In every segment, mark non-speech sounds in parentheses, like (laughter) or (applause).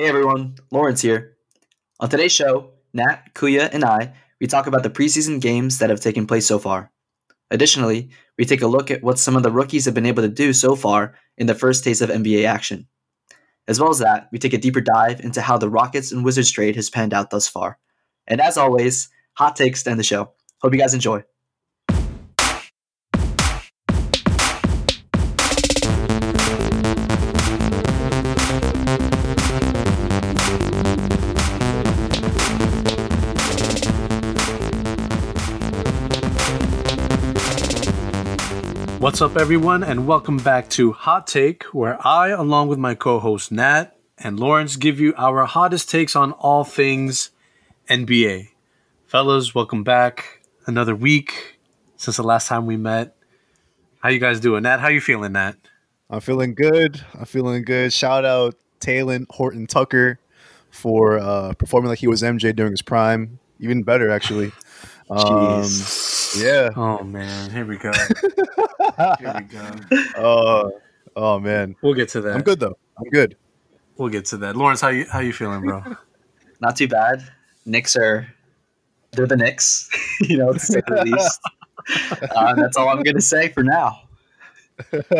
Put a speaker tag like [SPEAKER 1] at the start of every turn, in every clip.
[SPEAKER 1] Hey everyone, Lawrence here. On today's show, Nat, Kuya, and I, we talk about the preseason games that have taken place so far. Additionally, we take a look at what some of the rookies have been able to do so far in the first taste of NBA action. As well as that, we take a deeper dive into how the Rockets and Wizards trade has panned out thus far. And as always, hot takes to end the show. Hope you guys enjoy.
[SPEAKER 2] What's up, everyone, and welcome back to Hot Take, where I, along with my co host Nat and Lawrence, give you our hottest takes on all things NBA. Fellas, welcome back. Another week since the last time we met. How you guys doing, Nat? How you feeling, Nat?
[SPEAKER 3] I'm feeling good. I'm feeling good. Shout out Talen Horton Tucker for uh, performing like he was MJ during his prime. Even better, actually. (laughs) Um, yeah.
[SPEAKER 2] Oh man, here we go. here we go.
[SPEAKER 3] Oh, (laughs) oh man.
[SPEAKER 2] We'll get to that.
[SPEAKER 3] I'm good though. I'm good.
[SPEAKER 2] We'll get to that. Lawrence, how you how you feeling, bro? (laughs)
[SPEAKER 1] Not too bad. Knicks are they're the Knicks, (laughs) you know, to say the least. Uh, that's all I'm gonna say for now.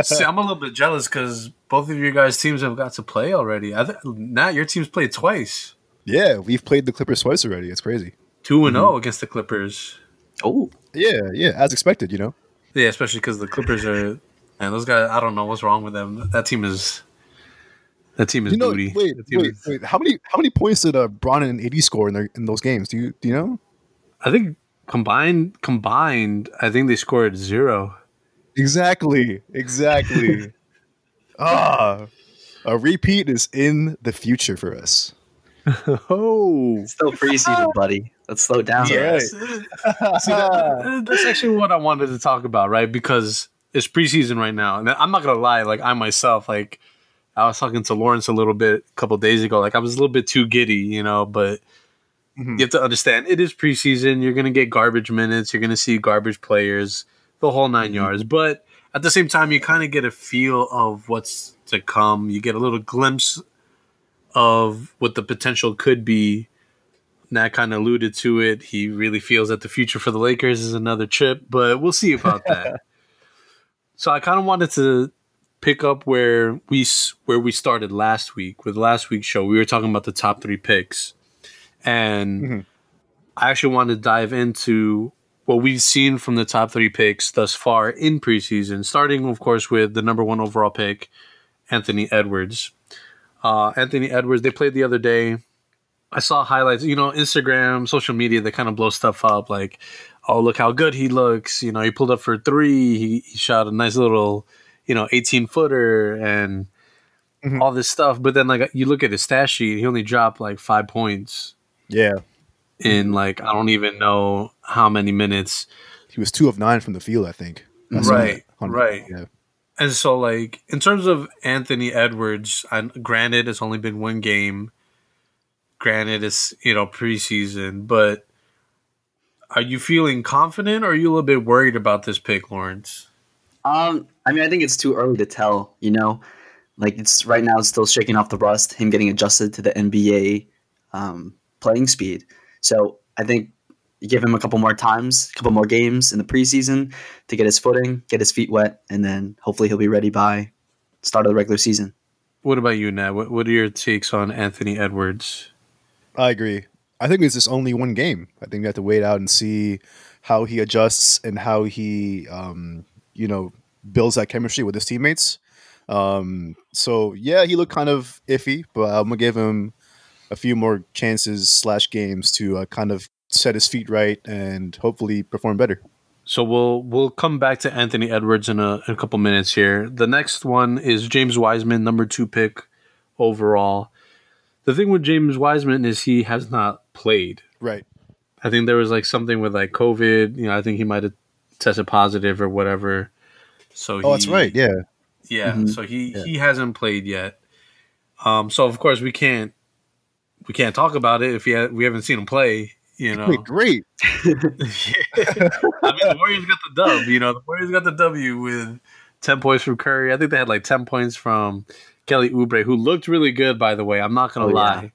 [SPEAKER 2] See, I'm a little bit jealous because both of your guys' teams have got to play already. I th- Nat, your team's played twice.
[SPEAKER 3] Yeah, we've played the Clippers twice already. It's crazy.
[SPEAKER 2] Two and zero against the Clippers.
[SPEAKER 1] Oh,
[SPEAKER 3] Yeah, yeah, as expected. You know.
[SPEAKER 2] Yeah, especially because the Clippers are, and those guys. I don't know what's wrong with them. That team is, that team is
[SPEAKER 3] You know,
[SPEAKER 2] booty.
[SPEAKER 3] wait, wait,
[SPEAKER 2] is-
[SPEAKER 3] wait. How many how many points did uh, Bron and AD score in their in those games? Do you do you know?
[SPEAKER 2] I think combined, combined, I think they scored zero.
[SPEAKER 3] Exactly, exactly. (laughs) ah, a repeat is in the future for us. (laughs)
[SPEAKER 2] Oh,
[SPEAKER 1] it's still preseason, buddy. Let's slow down.
[SPEAKER 2] yes. (laughs) See, that- that's actually what I wanted to talk about, right? Because it's preseason right now, and I'm not gonna lie. Like I myself, like I was talking to Lawrence a little bit a couple days ago. Like I was a little bit too giddy, you know, but.
[SPEAKER 3] Mhm.
[SPEAKER 2] you have to understand it is preseason. You're gonna get garbage minutes. You're gonna see garbage players, the whole 9 yards. But at the same time, you kind of get a feel of what's to come. You get a little glimpse of what the potential could be. Nat kind of alluded to it. He really feels that the future for the Lakers is another chip, but we'll see about that. (laughs) so I kind of wanted to pick up where we where we started last week with last week's show. We were talking about the top three picks, and
[SPEAKER 3] Mhm.
[SPEAKER 2] I actually want to dive into what we've seen from the top three picks thus far in preseason, starting, of course, with the number one overall pick, Anthony Edwards. Uh, Anthony Edwards, they played the other day. I saw highlights, you know, Instagram, social media, they kind of blow stuff up like, oh, look how good he looks. You know, he pulled up for three. He, he shot a nice little, you know, 18 footer and
[SPEAKER 3] Mhm.
[SPEAKER 2] all this stuff. But then, like, you look at his stat sheet, he only dropped like five points
[SPEAKER 3] Yeah,
[SPEAKER 2] in like I don't even know how many minutes.
[SPEAKER 3] he was two of nine from the field. I think. I
[SPEAKER 2] Right, right.
[SPEAKER 3] Yeah.
[SPEAKER 2] And so like in terms of Anthony Edwards, I, granted it's only been one game. Granted it's you know preseason, but are you feeling confident or are you a little bit worried about this pick, Lawrence?
[SPEAKER 1] Um, I mean, I think it's too early to tell. You know, like it's right now, it's still shaking off the rust. Him getting adjusted to the NBA um, playing speed. So I think you give him a couple more times, a couple more games in the preseason to get his footing, get his feet wet, and then hopefully he'll be ready by start of the regular season.
[SPEAKER 2] What about you, Nat? What, what are your takes on Anthony Edwards?
[SPEAKER 3] I agree. I think it's just only one game. I think we have to wait out and see how he adjusts and how he, um, you know, builds that chemistry with his teammates. Um, so yeah, he looked kind of iffy, but I'm gonna give him a few more chances slash games to uh, kind of set his feet right and hopefully perform better.
[SPEAKER 2] So we'll we'll come back to Anthony Edwards in a, in a couple minutes here. The next one is James Wiseman, number two pick overall. The thing with James Wiseman is he has not played.
[SPEAKER 3] Right.
[SPEAKER 2] I think there was like something with like COVID. You know, I think he might have tested positive or whatever. So
[SPEAKER 3] Oh, that's
[SPEAKER 2] he-
[SPEAKER 3] right. Yeah.
[SPEAKER 2] Yeah,
[SPEAKER 1] Mhm.
[SPEAKER 2] so he
[SPEAKER 3] Yeah.
[SPEAKER 2] he hasn't played yet. Um, so of course we can't we can't talk about it if he ha- we haven't seen him play. You know,
[SPEAKER 3] great. (laughs)
[SPEAKER 2] I mean, the Warriors got the dub. You know, the Warriors got the W with ten points from Curry. I think they had like ten points from Kelly Oubre, who looked really good, by the way. I'm not gonna
[SPEAKER 1] Oh,
[SPEAKER 2] lie.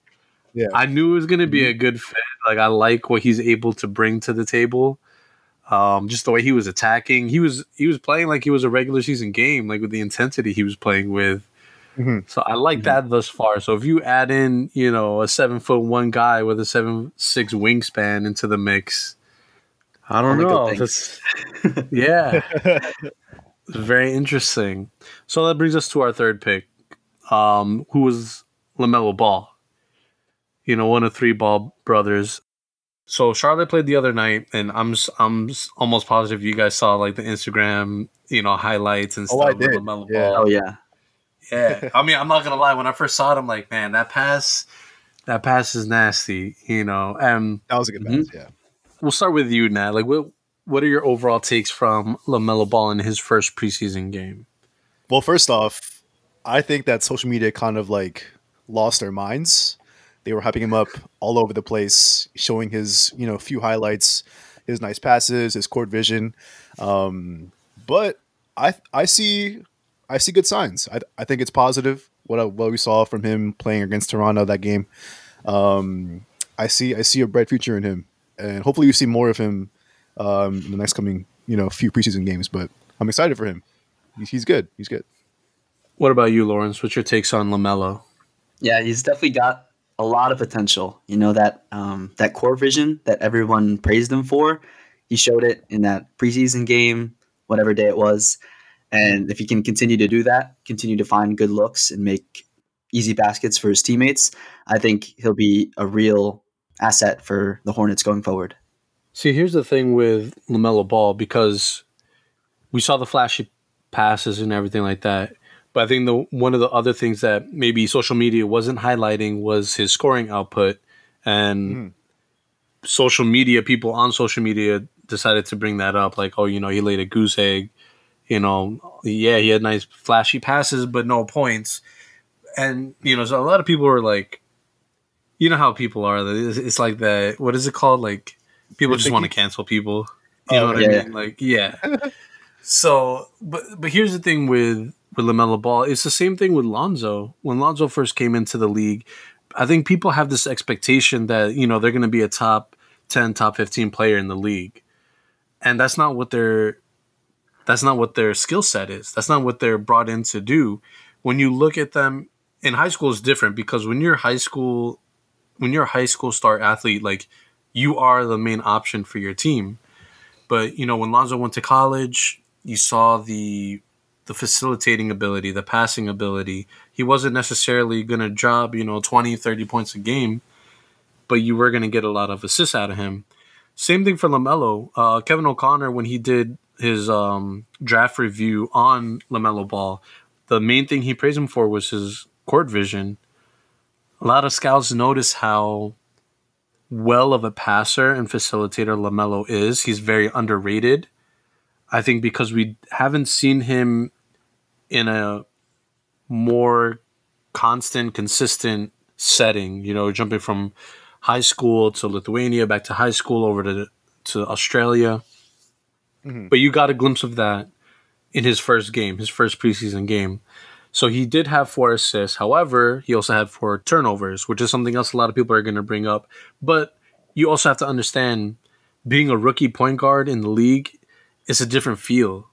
[SPEAKER 3] Yeah.
[SPEAKER 2] I knew it was gonna be a good fit. Like I like what he's able to bring to the table. Um, just the way he was attacking, he was he was playing like he was a regular season game, like with the intensity he was playing with.
[SPEAKER 3] Mhm.
[SPEAKER 2] So I like that thus far. So if you add in, you know, a seven foot one guy with a seven six wingspan into the mix, I don't know. That's- (laughs) yeah, (laughs) very interesting. So that brings us to our third pick, um, who was Lamelo Ball. You know, one of three Ball brothers. So Charlotte played the other night, and I'm I'm almost positive you guys saw like the Instagram, you know, highlights and
[SPEAKER 3] Oh,
[SPEAKER 2] stuff.
[SPEAKER 3] I
[SPEAKER 2] with
[SPEAKER 3] did.
[SPEAKER 2] LaMelo
[SPEAKER 3] Yeah.
[SPEAKER 2] Ball.
[SPEAKER 1] Oh yeah.
[SPEAKER 2] Yeah, I mean, I'm not gonna lie. When I first saw it, I'm like, man, that pass, that pass is nasty. You know, and
[SPEAKER 3] That was a good
[SPEAKER 1] Mhm.
[SPEAKER 3] pass. Yeah.
[SPEAKER 2] we'll start with you, Nat. Like, what what are your overall takes from Lamelo Ball in his first preseason game?
[SPEAKER 3] Well, first off, I think that social media kind of like lost their minds. They were hyping him up all over the place, showing his you know few highlights, his nice passes, his court vision. Um, but I I see I see good signs. I, I think it's positive what I, what we saw from him playing against Toronto that game. Um, I see I see a bright future in him, and hopefully we see more of him um, in the next coming you know few preseason games. But I'm excited for him. He's, he's good. He's good.
[SPEAKER 2] What about you, Lawrence? What's your takes on Lamelo?
[SPEAKER 1] Yeah, he's definitely got a lot of potential. You know that um, that court vision that everyone praised him for. He showed it in that preseason game, whatever day it was. And if he can continue to do that, continue to find good looks and make easy baskets for his teammates, I think he'll be a real asset for the Hornets going forward.
[SPEAKER 2] See, here's the thing with Lamelo Ball because we saw the flashy passes and everything like that. But I think the one of the other things that maybe social media wasn't highlighting was his scoring output, and
[SPEAKER 3] Mm.
[SPEAKER 2] social media people on social media decided to bring that up, like, oh, you know, he laid a goose egg. You know, yeah, he had nice flashy passes, but no points. And you know, so a lot of people were like, you know how people are. It's, like that. What is it called? Like people just want to cancel people. You know
[SPEAKER 3] Oh,
[SPEAKER 2] what
[SPEAKER 1] yeah.
[SPEAKER 2] I mean? Like, yeah. (laughs) so, but but here's the thing with with Lamelo Ball. It's the same thing with Lonzo. When Lonzo first came into the league, I think people have this expectation that you know they're going to be a top ten, top fifteen player in the league, and that's not what their that's not what their skill set is. That's not what they're brought in to do. When you look at them in high school, is different because when you're high school, when you're a high school star athlete, like you are the main option for your team. But you know, when Lonzo went to college, you saw the the facilitating ability, the passing ability. He wasn't necessarily going to drop, you know, 20, 30 points a game, but you were going to get a lot of assists out of him. Same thing for LaMelo. Uh, Kevin O'Connor, when he did his um, draft review on LaMelo Ball, the main thing he praised him for was his court vision. A lot of scouts notice how well of a passer and facilitator LaMelo is. He's very underrated. I think because we haven't seen him in a more constant, consistent setting, you know, jumping from high school to Lithuania, back to high school, over to to Australia.
[SPEAKER 3] Mhm.
[SPEAKER 2] But you got a glimpse of that in his first game, his first preseason game. So he did have four assists. However, he also had four turnovers, which is something else a lot of people are going to bring up. But you also have to understand being a rookie point guard in the league is a different feel.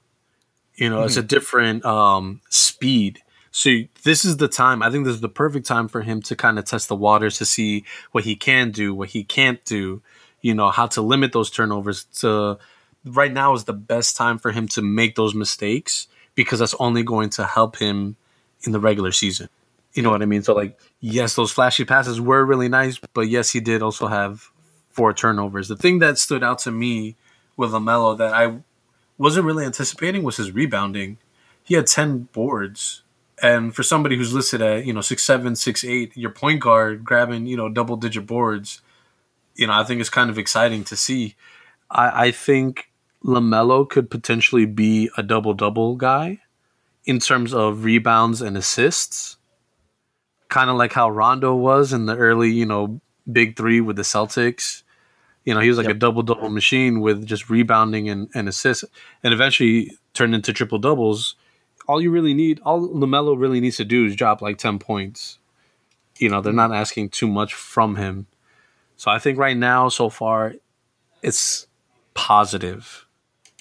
[SPEAKER 2] You know, it's a different um, speed. So this is the time. I think this is the perfect time for him to kind of test the waters to see what he can do, what he can't do. You know, how to limit those turnovers. To right now is the best time for him to make those mistakes because that's only going to help him in the regular season. You know what I mean? So like, yes, those flashy passes were really nice, but yes, he did also have four turnovers. The thing that stood out to me with Lamelo that I wasn't really anticipating was his rebounding. He had ten boards, and for somebody who's listed at you know six seven, six eight, your point guard grabbing you know double digit boards, you know I think it's kind of exciting to see. I, I think Lamelo could potentially be a double double guy in terms of rebounds and assists, kind of like how Rondo was in the early you know big three with the Celtics. You know, he was like
[SPEAKER 1] Yep.
[SPEAKER 2] a double double machine with just rebounding and, and assists, and eventually turned into triple doubles all you really need, all Lamelo really needs to do is drop like ten points. You know, they're not asking too much from him. So I think right now, so far, it's positive.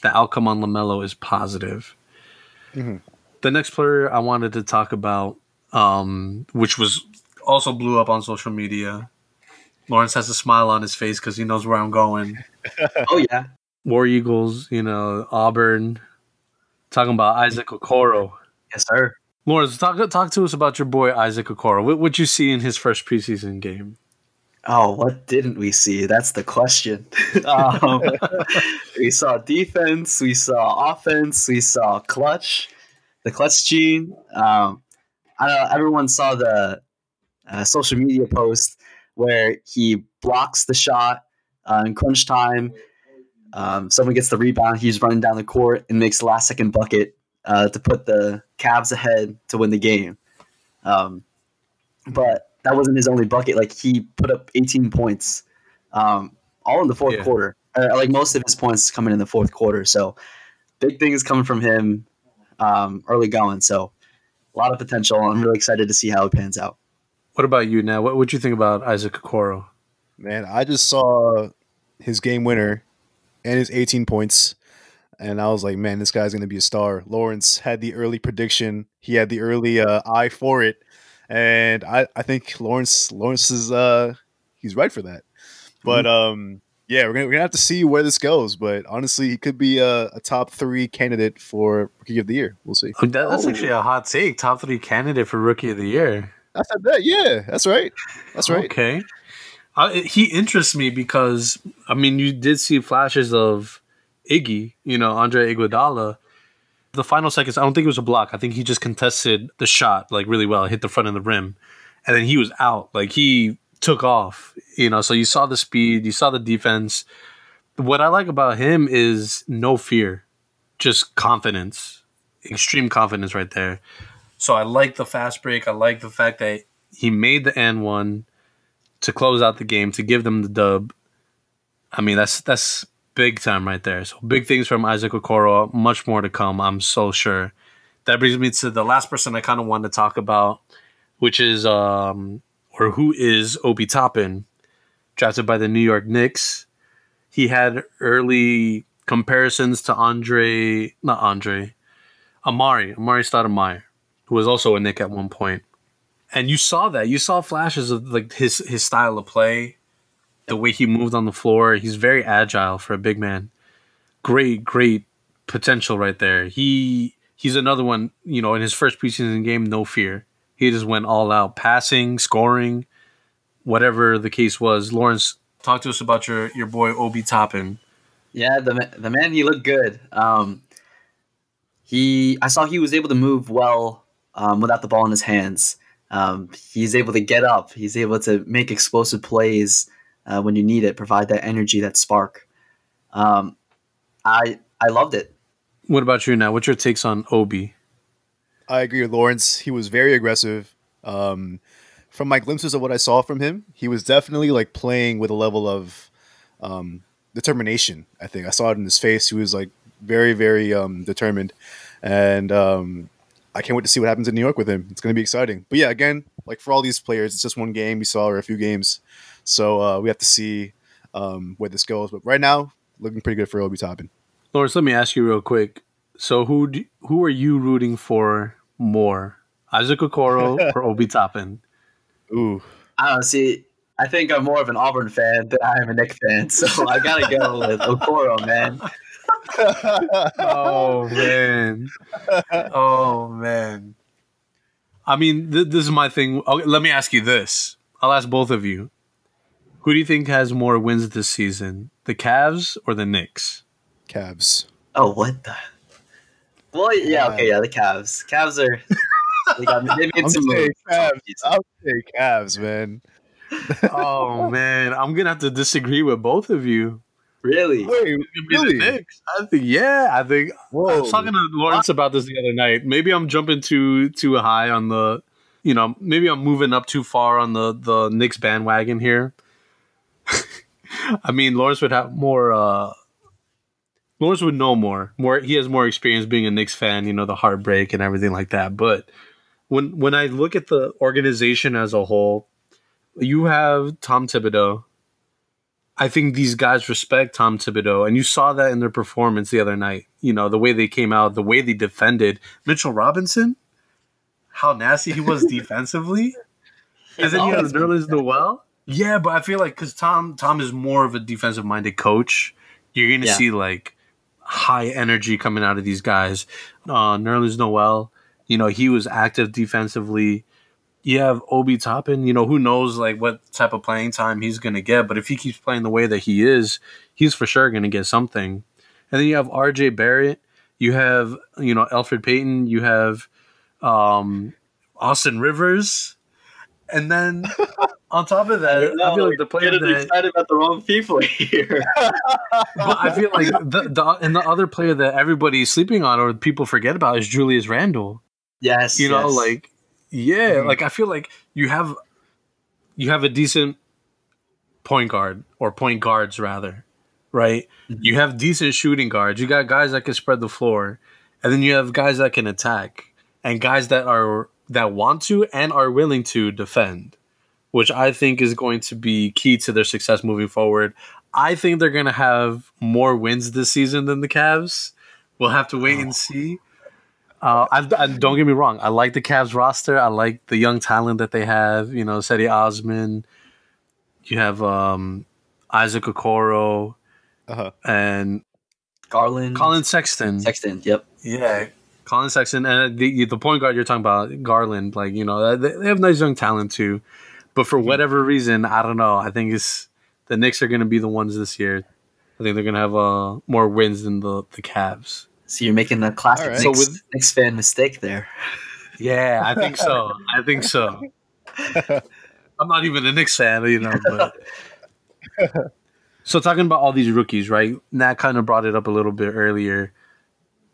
[SPEAKER 2] The outcome on Lamelo is positive. The next player I wanted to talk about, um, which was also blew up on social media. Lawrence has a smile on his face because he knows where I'm going. (laughs)
[SPEAKER 1] Oh yeah.
[SPEAKER 2] War Eagles, you know, Auburn. Talking about Isaac Okoro.
[SPEAKER 1] Yes, sir.
[SPEAKER 2] Lawrence, talk talk to us about your boy Isaac Okoro. What would you see in his first preseason game?
[SPEAKER 1] Oh, what didn't we see? That's the question. (laughs) um, (laughs) we saw defense, we saw offense, we saw clutch, the clutch gene. Um, I don't know. Everyone saw the uh, social media post where he blocks the shot uh, in crunch time. Um, someone gets the rebound. He's running down the court and makes the last second bucket uh, to put the Cavs ahead to win the game. Um, but that wasn't his only bucket. Like he put up 18 points, um, all in the fourth
[SPEAKER 2] Yeah.
[SPEAKER 1] quarter. Uh, like most of his points coming in the fourth quarter. So big things coming from him um, early going. So a lot of potential. I'm really excited to see how it pans out.
[SPEAKER 2] What about you now? What would you think about Isaac Okoro?
[SPEAKER 3] Man, I just saw his game winner and his 18 points, and I was like, man, this guy's going to be a star. Lawrence had the early prediction. He had the early uh, eye for it, and I, I think Lawrence Lawrence is uh he's right for that. But um yeah, we're gonna we're gonna have to see where this goes. But honestly, he could be a, a top three candidate for rookie of the year. We'll see.
[SPEAKER 2] That, that's
[SPEAKER 1] Oh.
[SPEAKER 2] actually a hot take. Top three candidate for rookie of the year.
[SPEAKER 3] I said that. Yeah, that's right. That's right.
[SPEAKER 2] Okay. Uh, he interests me because I mean you did see flashes of Iggy, you know, Andre Iguodala. The final seconds, I don't think it was a block. I think he just contested the shot like really well, hit the front of the rim, and then he was out. Like he took off, you know. So you saw the speed, you saw the defense. What I like about him is no fear, just confidence, extreme confidence right there. So I like the fast break. I like the fact that he made the N one to close out the game to give them the dub. I mean, that's that's big time right there. So big things from Isaac Okoro. Much more to come. I'm so sure. That brings me to the last person I kind of wanted to talk about, which is um or who is Obi Toppin, drafted by the New York Knicks. He had early comparisons to Andre, not Andre, Amari, Amar'e Stoudemire, who was also a Knick at one point. And you saw that. You saw flashes of like his his style of play the way he moved on the floor. He's very agile for a big man. Great great potential right there. He he's another one you know in his first preseason game no fear. He just went all out. Passing scoring whatever the case was. Lawrence talk to us about your your boy obi toppin.
[SPEAKER 1] Yeah, the the man he looked good. Um, he I saw he was able to move well um, without the ball in his hands. Um, he's able to get up. He's able to make explosive plays uh, when you need it. Provide that energy, that spark. Um, I I loved it.
[SPEAKER 2] what about you now what's your takes on obi
[SPEAKER 3] I agree with Lawrence. He was very aggressive. Um, from my glimpses of what I saw from him, he was definitely like playing with a level of um, determination. I think I saw it in his face. He was like very, very um, determined, and um, I can't wait to see what happens in New York with him. It's going to be exciting. But yeah, again, like for all these players, it's just one game we saw or a few games, so uh, we have to see um, where this goes. But right now, looking pretty good for Obi Toppin.
[SPEAKER 2] lawrence let me ask you real quick so who do, who are you rooting for more isaac okoro (laughs) or obi toppin
[SPEAKER 3] Ooh,
[SPEAKER 1] I don't see. I think I'm more of an Auburn fan than I am a Knick fan, so I gotta go with Okoro, man. (laughs)
[SPEAKER 2] oh man oh man i mean th- this is my thing okay, let me ask you this i'll ask both of you who do you think has more wins this season the Cavs or the Knicks?
[SPEAKER 3] Cavs.
[SPEAKER 1] Oh, what the? Well, yeah, okay, yeah, the Cavs. Cavs are. They, got, they made
[SPEAKER 3] I'm
[SPEAKER 1] some
[SPEAKER 3] saying
[SPEAKER 1] moves.
[SPEAKER 3] Cavs. I'll say Cavs, man.
[SPEAKER 2] oh man, I'm gonna have to disagree with both of you.
[SPEAKER 1] Really?
[SPEAKER 3] Wait,
[SPEAKER 2] It's gonna be the
[SPEAKER 3] really?
[SPEAKER 2] I think yeah, I think I
[SPEAKER 3] Whoa.
[SPEAKER 2] was talking to Lawrence about this the other night. Maybe I'm jumping too too high on the, you know, maybe I'm moving up too far on the the Knicks bandwagon here. (laughs) I mean, Lawrence would have more uh Lawrence would know more. More, he has more experience being a Knicks fan. You know, the heartbreak and everything like that. But when when I look at the organization as a whole, you have Tom Thibodeau. I think these guys respect Tom Thibodeau, and you saw that in their performance the other night. You know, the way they came out, the way they defended Mitchell Robinson, how nasty he was (laughs) defensively, and then you have Nerlens Noel. Yeah, but I feel like because Tom Tom is more of a defensive minded coach, you're gonna
[SPEAKER 1] Yeah.
[SPEAKER 2] see like high energy coming out of these guys. Uh, Nerlens Noel, you know, he was active defensively. You have Obi Toppin, you know, who knows like what type of playing time he's gonna get, but if he keeps playing the way that he is, he's for sure gonna get something. And then you have RJ Barrett, you have you know Elfrid Payton, you have um, Austin Rivers, and then (laughs) on top of that, I feel like the player
[SPEAKER 1] getting
[SPEAKER 2] that
[SPEAKER 1] excited about the wrong people (laughs) here.
[SPEAKER 2] but I feel like the, the and the other player that everybody's sleeping on or people forget about is Julius Randle.
[SPEAKER 1] yes,
[SPEAKER 2] You know,
[SPEAKER 1] yes.
[SPEAKER 2] like yeah,
[SPEAKER 3] Mhm.
[SPEAKER 2] like I feel like you have you have a decent point guard or point guards rather, right?
[SPEAKER 1] Mhm.
[SPEAKER 2] You have decent shooting guards. You got guys that can spread the floor, and then you have guys that can attack and guys that are that want to and are willing to defend, which I think is going to be key to their success moving forward. I think they're going to have more wins this season than the Cavs. We'll have to wait and see. Uh, I, I, don't get me wrong. I like the Cavs roster. I like the young talent that they have. You know, Cedi Osman. You have um, Isaac Okoro
[SPEAKER 3] Uh-huh.
[SPEAKER 2] and
[SPEAKER 1] Garland,
[SPEAKER 2] Collin Sexton.
[SPEAKER 1] Sexton. Yep.
[SPEAKER 2] Yeah, Collin Sexton and the the point guard you're talking about, Garland. Like you know, they, they have nice young talent too. But for whatever reason, I don't know. I think it's the Knicks are going to be the ones this year. I think they're going to have uh, more wins than the the Cavs.
[SPEAKER 1] So you're making a classic
[SPEAKER 3] All right.
[SPEAKER 1] Knicks,
[SPEAKER 2] So with-
[SPEAKER 1] Knicks fan mistake there.
[SPEAKER 2] Yeah, I think so. I think so. (laughs) I'm not even a Knicks fan, you know. But so talking about all these rookies, right? Nat kind of brought it up a little bit earlier.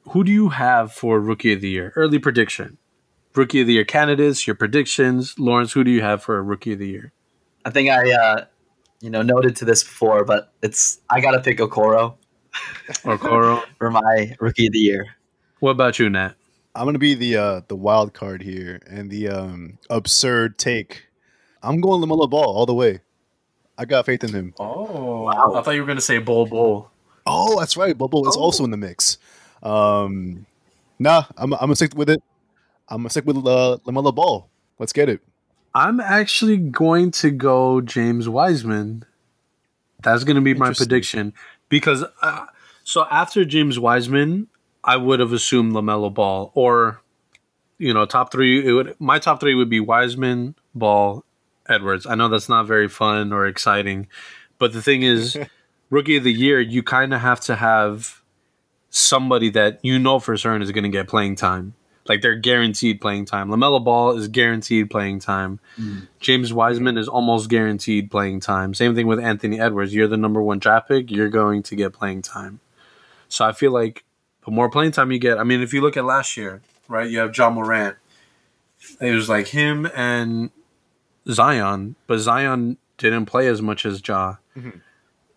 [SPEAKER 2] Who do you have for rookie of the year? Early prediction. Rookie of the year candidates, your predictions. Lawrence, who do you have for a rookie of the year?
[SPEAKER 1] I think I, uh, you know, noted to this before, but it's I gotta pick Okoro
[SPEAKER 2] Or Coro? (laughs)
[SPEAKER 1] for my rookie of the year.
[SPEAKER 2] what about you, Nat?
[SPEAKER 3] I'm gonna be the uh, the wild card here and the um, absurd take. I'm going LaMelo Ball all the way. I got faith in him.
[SPEAKER 2] Oh,
[SPEAKER 1] Wow.
[SPEAKER 2] I thought you were going to say Bol Bol.
[SPEAKER 3] Oh, that's right. Bol Bol is
[SPEAKER 1] Oh.
[SPEAKER 3] also in the mix. Um, nah, I'm I'm gonna stick with it. I'm gonna stick with uh, LaMelo Ball. Let's get it.
[SPEAKER 2] I'm actually going to go James Wiseman. That's going to be my prediction because uh, so after James Wiseman, I would have assumed Lamelo Ball or you know top three. It would my top three would be Wiseman, Ball, Edwards. I know that's not very fun or exciting, but the thing is, (laughs) rookie of the year, you kind of have to have somebody that you know for certain is going to get playing time. Like they're guaranteed playing time. LaMelo Ball is guaranteed playing time. James Wiseman is almost guaranteed playing time. Same thing with Anthony Edwards. You're the number one draft pick. You're going to get playing time. So I feel like the more playing time you get, I mean, if you look at last year, right, you have Ja Morant. It was like him and Zion, but Zion didn't play as much as Ja.
[SPEAKER 3] Mhm.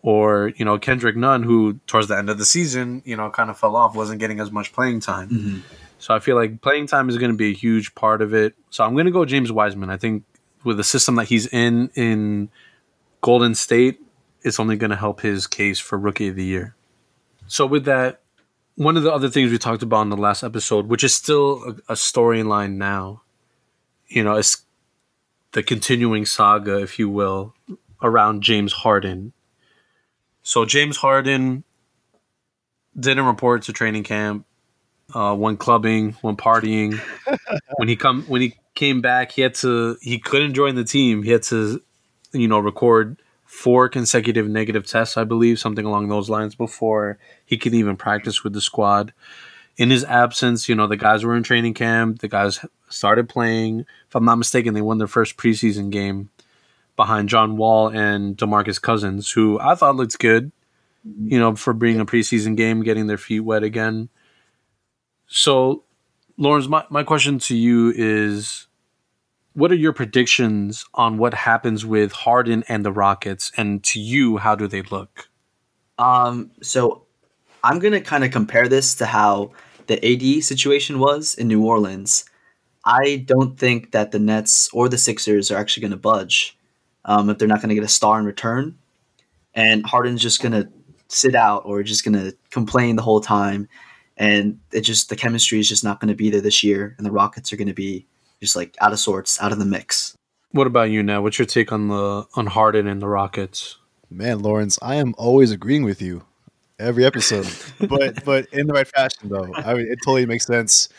[SPEAKER 2] Or, you know, Kendrick Nunn, who towards the end of the season, you know, kind of fell off, wasn't getting as much playing time.
[SPEAKER 1] Mhm.
[SPEAKER 2] So I feel like playing time is going to be a huge part of it. So I'm going to go James Wiseman. I think with the system that he's in in Golden State, it's only going to help his case for rookie of the year. So with that, one of the other things we talked about in the last episode, which is still a, a storyline now, you know, it's the continuing saga, if you will, around James Harden. So James Harden didn't report to training camp uh, one clubbing, one partying. when he come when he came back, he had to he couldn't join the team. He had to, you know, record four consecutive negative tests, I believe, something along those lines, before he could even practice with the squad. In his absence, you know, the guys were in training camp. The guys started playing. If I'm not mistaken, they won their first preseason game behind John Wall and Demarcus Cousins, who I thought looked good. You know, for being a preseason game, getting their feet wet again. So, Lawrence, my, my question to you is what are your predictions on what happens with Harden and the Rockets? And to you, how do they look?
[SPEAKER 1] Um, so I'm gonna kind of compare this to how the AD situation was in New Orleans. I don't think that the Nets or the Sixers are actually going to budge um, if they're not going to get a star in return, and Harden's just going to sit out or just going to complain the whole time, and it just the chemistry is just not going to be there this year, and the Rockets are going to be just like out of sorts, out of the mix.
[SPEAKER 2] What about you now? What's your take on the on Harden and the Rockets?
[SPEAKER 3] Man, Lawrence, I am always agreeing with you every episode, (laughs) but but in the right fashion though. I mean, it totally makes sense.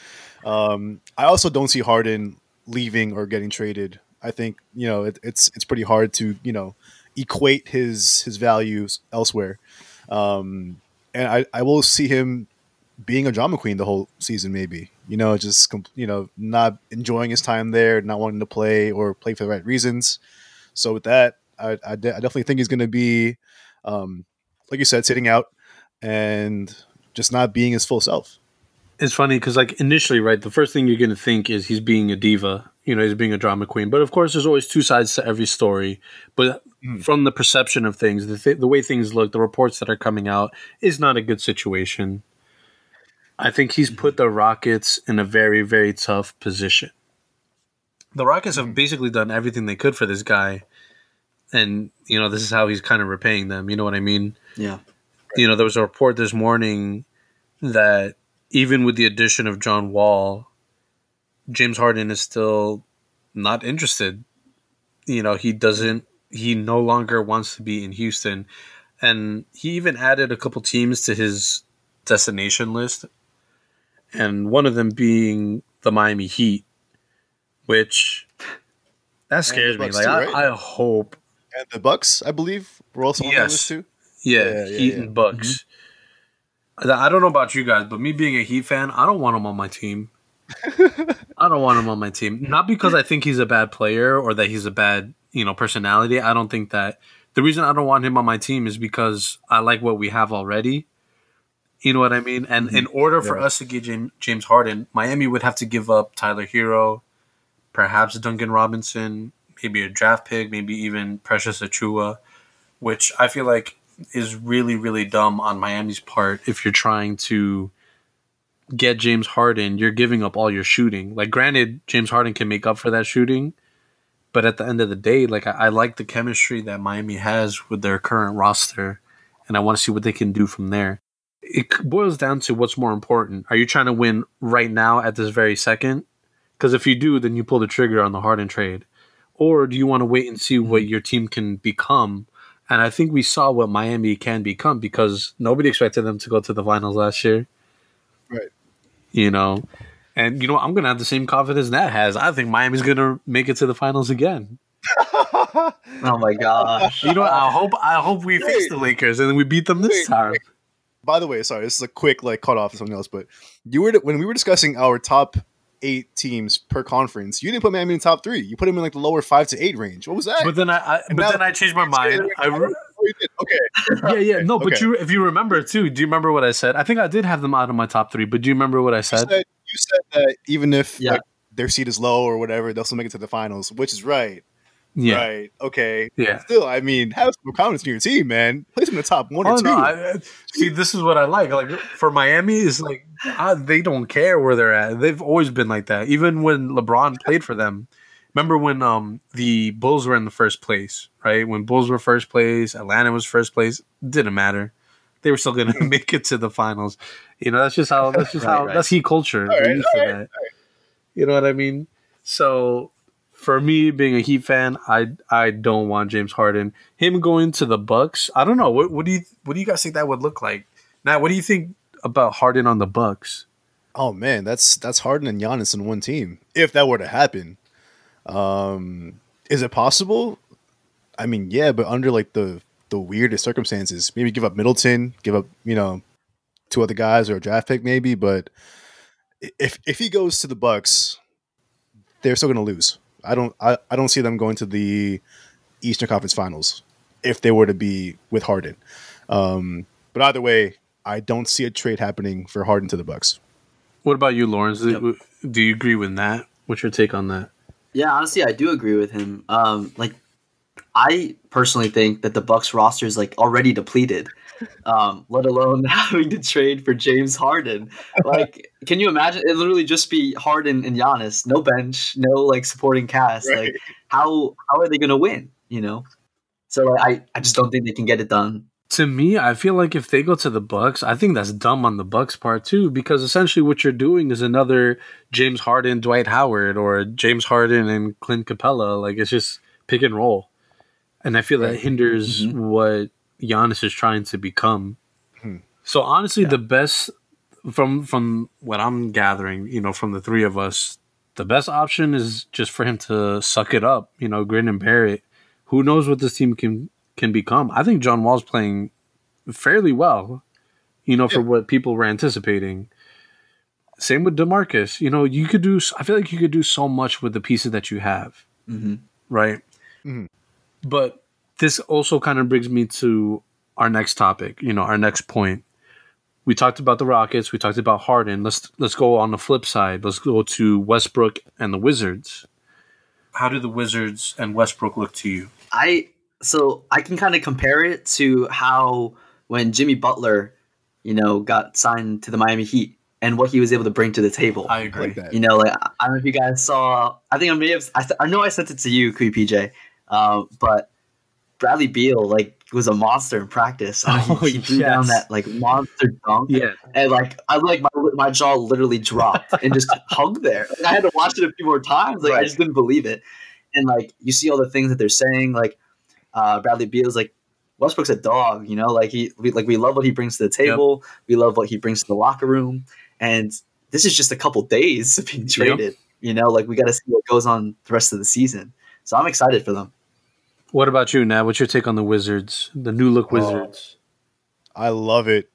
[SPEAKER 3] Um, I also don't see Harden leaving or getting traded. I think you know it, it's it's pretty hard to you know equate his his values elsewhere, um, and I, I will see him being a drama queen the whole season. Maybe you know just you know not enjoying his time there, not wanting to play or play for the right reasons. So with that, I, I, de- I definitely think he's going to be, um, like you said, sitting out and just not being his full self
[SPEAKER 2] it's funny because like initially right the first thing you're going to think is he's being a diva you know he's being a drama queen but of course there's always two sides to every story but mm. from the perception of things the, th- the way things look the reports that are coming out is not a good situation i think he's mm-hmm. put the rockets in a very very tough position the rockets have basically done everything they could for this guy and you know this is how he's kind of repaying them you know what i mean
[SPEAKER 1] yeah
[SPEAKER 2] you know there was a report this morning that even with the addition of John Wall, James Harden is still not interested. You know, he doesn't he no longer wants to be in Houston. And he even added a couple teams to his destination list. And one of them being the Miami Heat, which that scares me. Like too, right? I, I, hope
[SPEAKER 3] and the Bucks, I believe, were also on yes. list too.
[SPEAKER 2] Yeah, yeah, yeah Heat yeah. and Bucks. Mm-hmm. I don't know about you guys, but me being a Heat fan, I don't want him on my team. (laughs) I don't want him on my team. Not because I think he's a bad player or that he's a bad, you know, personality. I don't think that the reason I don't want him on my team is because I like what we have already. You know what I mean? And mm-hmm. in order for yeah. us to get James Harden, Miami would have to give up Tyler Herro, perhaps Duncan Robinson, maybe a draft pick, maybe even Precious Achiuwa, which I feel like is really really dumb on Miami's part if you're trying to get James Harden, you're giving up all your shooting. Like granted, James Harden can make up for that shooting, but at the end of the day, like I, I like the chemistry that Miami has with their current roster, and I want to see what they can do from there. It boils down to what's more important. Are you trying to win right now at this very second? Because if you do, then you pull the trigger on the Harden trade. Or do you want to wait and see mm-hmm. what your team can become and I think we saw what Miami can become because nobody expected them to go to the finals last year.
[SPEAKER 3] Right.
[SPEAKER 2] You know, and you know, I'm going to have the same confidence Nat has. I think Miami's going to make it to the finals again. (laughs)
[SPEAKER 1] oh my gosh!
[SPEAKER 2] You know, I hope I hope we face the Lakers and we beat them this time.
[SPEAKER 3] By the way, sorry, this is a quick like cut off of something else, but you were when we were discussing our top eight teams per conference. You didn't put Miami in the top three. You put him in like the lower five to eight range. What was that?
[SPEAKER 2] But then I, I but now, then I changed my mind. I re- (laughs)
[SPEAKER 3] okay.
[SPEAKER 2] yeah, yeah. No, but okay. you if you remember too, do you remember what I said? I think I did have them out of my top three, but do you remember what I said?
[SPEAKER 3] You said, you said that even if yeah. like, their seat is low or whatever, they'll still make it to the finals, which is right. Yeah. Right. Okay.
[SPEAKER 2] Yeah.
[SPEAKER 3] Still, I mean, have some confidence in your team, man. Place them in the top one oh, or two. No, I,
[SPEAKER 2] see, this is what I like. Like for Miami, is like I, they don't care where they're at. They've always been like that. Even when LeBron played for them. Remember when um the Bulls were in the first place, right? When Bulls were first place, Atlanta was first place. Didn't matter. They were still going (laughs) to make it to the finals. You know, that's just how. That's just (laughs) right, how. Right. That's Heat culture. Right. You know what I mean? So for me being a Heat fan, I I don't want James Harden. Him going to the Bucks, I don't know. What what do you what do you guys think that would look like? Now, what do you think about Harden on the Bucks?
[SPEAKER 3] Oh man, that's that's Harden and Giannis in one team. If that were to happen, um, is it possible? I mean, yeah, but under like the the weirdest circumstances, maybe give up Middleton, give up you know two other guys or a draft pick, maybe. But if if he goes to the Bucks, they're still going to lose. I don't I, I don't see them going to the Eastern Conference Finals if they were to be with Harden. Um, but either way, I don't see a trade happening for Harden to the Bucks.
[SPEAKER 2] What about you, Lawrence? Yep. Do you agree with that? What's your take on that?
[SPEAKER 1] Yeah, honestly, I do agree with him. Um, like, I personally think that the Bucks roster is like already depleted. Um, let alone (laughs) having to trade for James Harden. Like, can you imagine? It literally just be Harden and Giannis, no bench, no like supporting cast.
[SPEAKER 3] Right.
[SPEAKER 1] Like, how how are they going to win? You know. So like, I I just don't think they can get it done.
[SPEAKER 2] To me, I feel like if they go to the Bucks, I think that's dumb on the Bucks part too, because essentially what you're doing is another James Harden, Dwight Howard, or James Harden and Clint Capela. Like it's just pick and roll, and I feel that hinders
[SPEAKER 1] Mhm.
[SPEAKER 2] what Giannis is trying to become.
[SPEAKER 3] Hmm.
[SPEAKER 2] So honestly,
[SPEAKER 1] Yeah.
[SPEAKER 2] the best from from what I'm gathering, you know, from the three of us, the best option is just for him to suck it up, you know, grin and bear it. Who knows what this team can can become? I think John Wall's playing fairly well, you know, for what people were anticipating. Same with Demarcus. You know, you could do. I feel like you could do so much with the pieces that you have,
[SPEAKER 1] hmm
[SPEAKER 2] right?
[SPEAKER 3] Mhm.
[SPEAKER 2] But this also kind of brings me to our next topic. You know, our next point. We talked about the Rockets. We talked about Harden. Let's let's go on the flip side. Let's go to Westbrook and the Wizards. How do the Wizards and Westbrook look to you?
[SPEAKER 1] I so I can kind of compare it to how when Jimmy Butler, you know, got signed to the Miami Heat and what he was able to bring to the table.
[SPEAKER 2] I
[SPEAKER 3] I
[SPEAKER 2] agree.
[SPEAKER 3] like that.
[SPEAKER 1] you know, like I don't know if you guys saw. I think I may have. I, th- I know I sent it to you, QPJ, um, but Bradley Beal like was a monster in practice. He,
[SPEAKER 2] Oh,
[SPEAKER 1] he threw down that like monster dunk,
[SPEAKER 2] Yeah,
[SPEAKER 1] and like I like my my jaw literally dropped and just (laughs) hung there. Like, I had to watch it a few more times. Like I just didn't believe it. And like you see all the things that they're saying, like uh, Bradley Beal's like Westbrook's a dog, you know, like he we, like we love what he brings to the table. We love what he brings to the locker room, and this is just a couple days of being traded. You know, like we got to see what goes on the rest of the season. So I'm excited for them.
[SPEAKER 2] What about you, Nat? What's your take on the Wizards, the new look
[SPEAKER 3] Oh.
[SPEAKER 2] Wizards?
[SPEAKER 3] I love it.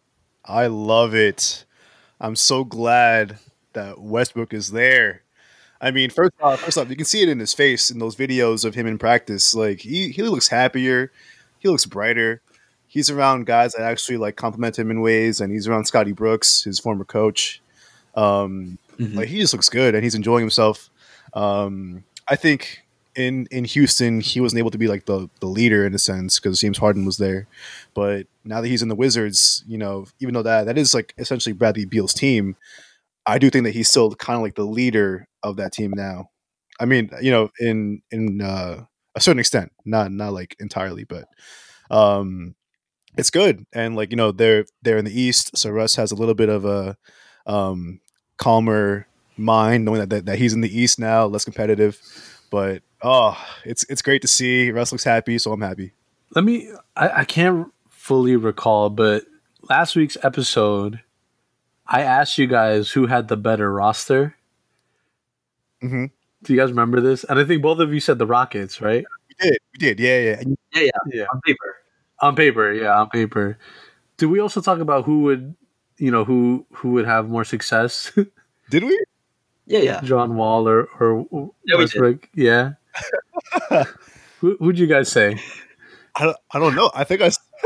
[SPEAKER 3] I love it. I'm so glad that Westbrook is there. I mean, first off, first off, you can see it in his face in those videos of him in practice. Like he, he looks happier, he looks brighter. He's around guys that actually like compliment him in ways, and he's around Scotty Brooks, his former coach. Um,
[SPEAKER 1] Mhm.
[SPEAKER 3] like he just looks good and he's enjoying himself. Um, I think in in Houston he wasn't able to be like the the leader in a sense because James Harden was there, but now that he's in the Wizards, you know, even though that that is like essentially Bradley Beal's team, I do think that he's still kind of like the leader of that team now. I mean, you know, in in uh, a certain extent, not not like entirely, but um, it's good. And like you know, they're they're in the East, so Russ has a little bit of a um, calmer mind knowing that, that that he's in the East now, less competitive. But oh, it's it's great to see. Russ looks happy, so I'm happy.
[SPEAKER 2] Let me. I, I can't fully recall, but last week's episode, I asked you guys who had the better roster.
[SPEAKER 3] hmm
[SPEAKER 2] Do you guys remember this? And I think both of you said the Rockets, right?
[SPEAKER 3] We did, we did, yeah, yeah.
[SPEAKER 1] Yeah, yeah,
[SPEAKER 2] Yeah.
[SPEAKER 1] on paper.
[SPEAKER 2] On paper, yeah, on paper. Did we also talk about who would, you know, who who would have more success, (laughs)
[SPEAKER 3] Did we?
[SPEAKER 1] Yeah, yeah.
[SPEAKER 2] John Wall or or
[SPEAKER 1] Yeah, we did.
[SPEAKER 2] Westbrook? Yeah. (laughs) who who'd you guys say?
[SPEAKER 3] I don't, I don't know. I think I, (laughs)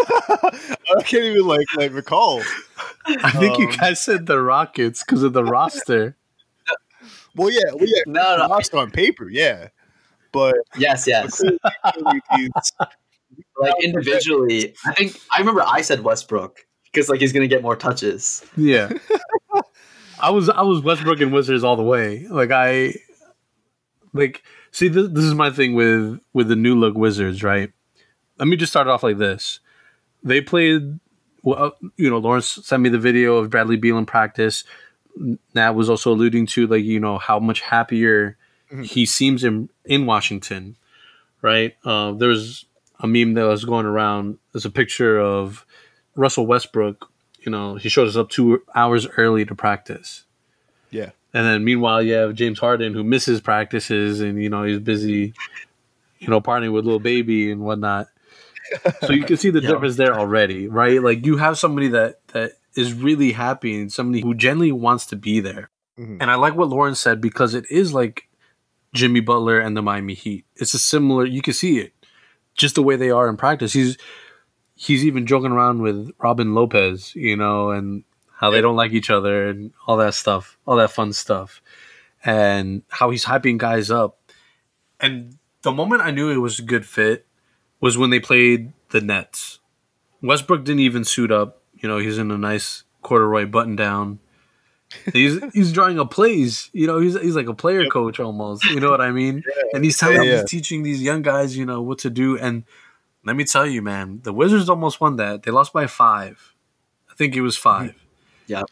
[SPEAKER 3] I can't even like like recall.
[SPEAKER 2] I think you
[SPEAKER 3] Um,
[SPEAKER 2] guys said the Rockets because of the (laughs) roster.
[SPEAKER 3] Well, yeah, well, yeah.
[SPEAKER 1] No, no.
[SPEAKER 3] Roster on paper, yeah, but
[SPEAKER 1] Yes, yes. like individually, I think I remember I said Westbrook because like he's gonna get more touches.
[SPEAKER 2] Yeah. I was I was Westbrook and Wizards all the way. Like I like see this, this is my thing with with the new look Wizards, right? Let me just start off like this. They played well, you know, Lawrence sent me the video of Bradley Beal in practice. That was also alluding to like, you know, how much happier
[SPEAKER 3] Mhm.
[SPEAKER 2] he seems in in Washington, right? Uh, there was a meme that was going around. There's a picture of Russell Westbrook. You know, he showed us up two hours early to practice. And then meanwhile, you have James Harden who misses practices and, you know, he's busy, you know, partying with Lil Baby and whatnot. So you can see the (laughs) difference there already, right? Like you have somebody that that is really happy and somebody who genuinely wants to be there.
[SPEAKER 3] Mhm.
[SPEAKER 2] And I like what Lauren said because it is like Jimmy Butler and the Miami Heat. It's a similar you can see it. Just the way they are in practice. He's he's even joking around with Robin Lopez, you know, and how they don't like each other and all that stuff, all that fun stuff. And how he's hyping guys up. And the moment I knew it was a good fit was when they played the Nets. Westbrook didn't even suit up. You know, he's in a nice corduroy button down. He's (laughs) he's drawing up plays. You know, he's he's like a player coach almost. You know what I mean? And he's telling,
[SPEAKER 3] Yeah, yeah.
[SPEAKER 2] he's teaching these young guys, you know, what to do. And let me tell you, man, the Wizards almost won that. They lost by five. I think it was five. Mm-hmm.
[SPEAKER 1] Yeah.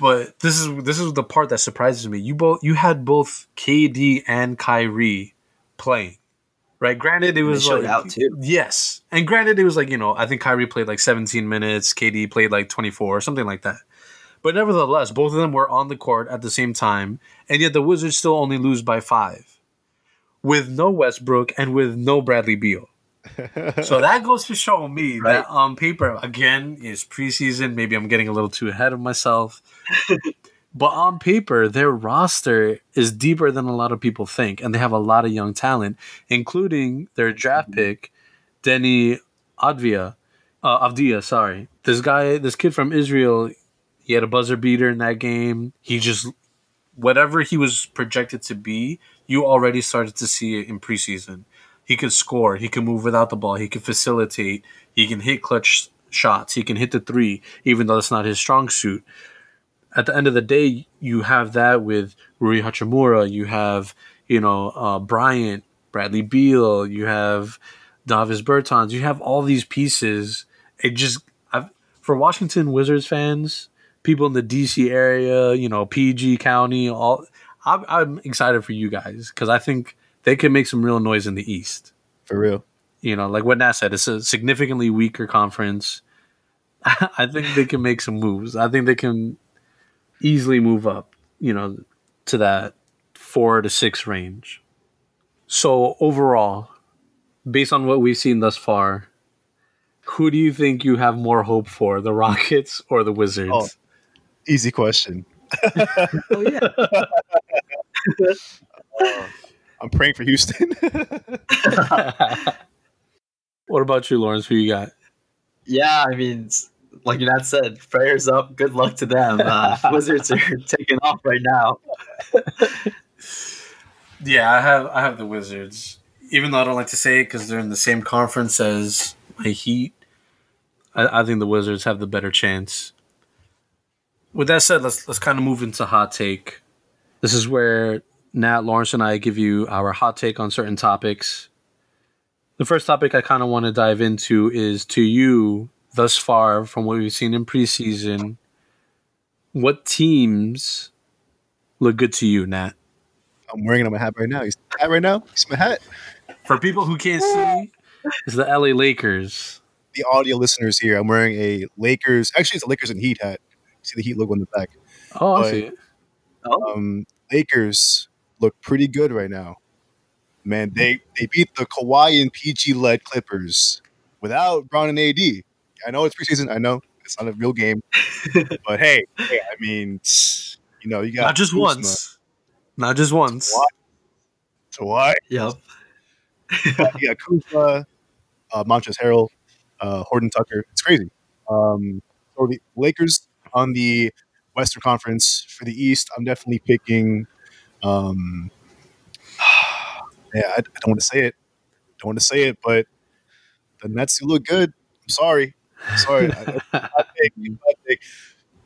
[SPEAKER 2] But this is this is the part that surprises me. You both you had both KD and Kyrie playing. Right. Granted, it was
[SPEAKER 1] showed
[SPEAKER 2] like
[SPEAKER 1] out, too.
[SPEAKER 2] Yes, and granted, it was like you know I think Kyrie played like 17 minutes, KD played like 24 or something like that. But nevertheless, both of them were on the court at the same time, and yet the Wizards still only lose by five, with no Westbrook and with no Bradley Beal. So that goes to show me (laughs)
[SPEAKER 1] Right.
[SPEAKER 2] that on paper, again, is preseason. Maybe I'm getting a little too ahead of myself. (laughs) but on paper, their roster is deeper than a lot of people think, and they have a lot of young talent, including their draft pick, Deni Advia. Uh, Avdija, sorry. This guy, this kid from Israel, he had a buzzer beater in that game. He just, whatever he was projected to be, you already started to see it in preseason. He could score. He can move without the ball. He can facilitate. He can hit clutch shots. He can hit the three, even though it's not his strong suit. At the end of the day, you have that with Rui Hachimura. You have, you know, uh, Bryant, Bradley Beal. You have Davis Bertans. You have all these pieces. It just, I've, for Washington Wizards fans, people in the DC area, you know, PG County, all, I'm, I'm excited for you guys because I think they can make some real noise in the East
[SPEAKER 3] For real.
[SPEAKER 2] you know, like what Nat said, it's a significantly weaker conference. (laughs) I think they can make some moves. I think they can easily move up, you know, to that four to six range. So overall, based on what we've seen thus far, who do you think you have more hope for, the Rockets or the Wizards?
[SPEAKER 3] Oh. Easy question. (laughs)
[SPEAKER 1] Oh yeah. (laughs)
[SPEAKER 3] Uh, I'm praying for Houston. (laughs) (laughs)
[SPEAKER 2] what about you, Lawrence? Who you got?
[SPEAKER 1] Yeah, I mean, s- like Nat said, prayers up. Good luck to them. Uh, (laughs) Wizards are taking off right now.
[SPEAKER 2] Yeah, I have I have the Wizards. Even though I don't like to say it because they're in the same conference as my Heat, I, I think the Wizards have the better chance. With that said, let's let's kind of move into hot take. This is where Nat, Lawrence, and I give you our hot take on certain topics. The first topic I kind of want to dive into is to you thus far from what we've seen in preseason. What teams look good to you, Nat?
[SPEAKER 3] I'm wearing it on my hat right now. You see my hat right now? He's my hat?
[SPEAKER 2] For people who can't see, it's the LA Lakers.
[SPEAKER 3] The audio listeners here, I'm wearing a Lakers. Actually, it's a Lakers and Heat hat. See the Heat logo on the back.
[SPEAKER 2] Oh, I see it.
[SPEAKER 1] Oh,
[SPEAKER 3] Um, Lakers look pretty good right now. Man, they they beat the Kawhi and PG led Clippers without Brown and AD. I know it's preseason. I know it's not a real game, (laughs) but hey, hey, I mean, you know, you got
[SPEAKER 2] Not just
[SPEAKER 3] Kuzma,
[SPEAKER 2] once. Not just once.
[SPEAKER 3] What? Kawhi,
[SPEAKER 1] yep.
[SPEAKER 3] yeah, got Kuzma, uh, Montrezl Harrell, uh, Horton Tucker. It's crazy. Um, so the Lakers on the Western Conference for the East, I'm definitely picking. Um, (sighs) yeah, I, I don't want to say it. Don't want to say it, but the Nets do look good. I'm sorry. I'm sorry. I, I, hot take, hot take.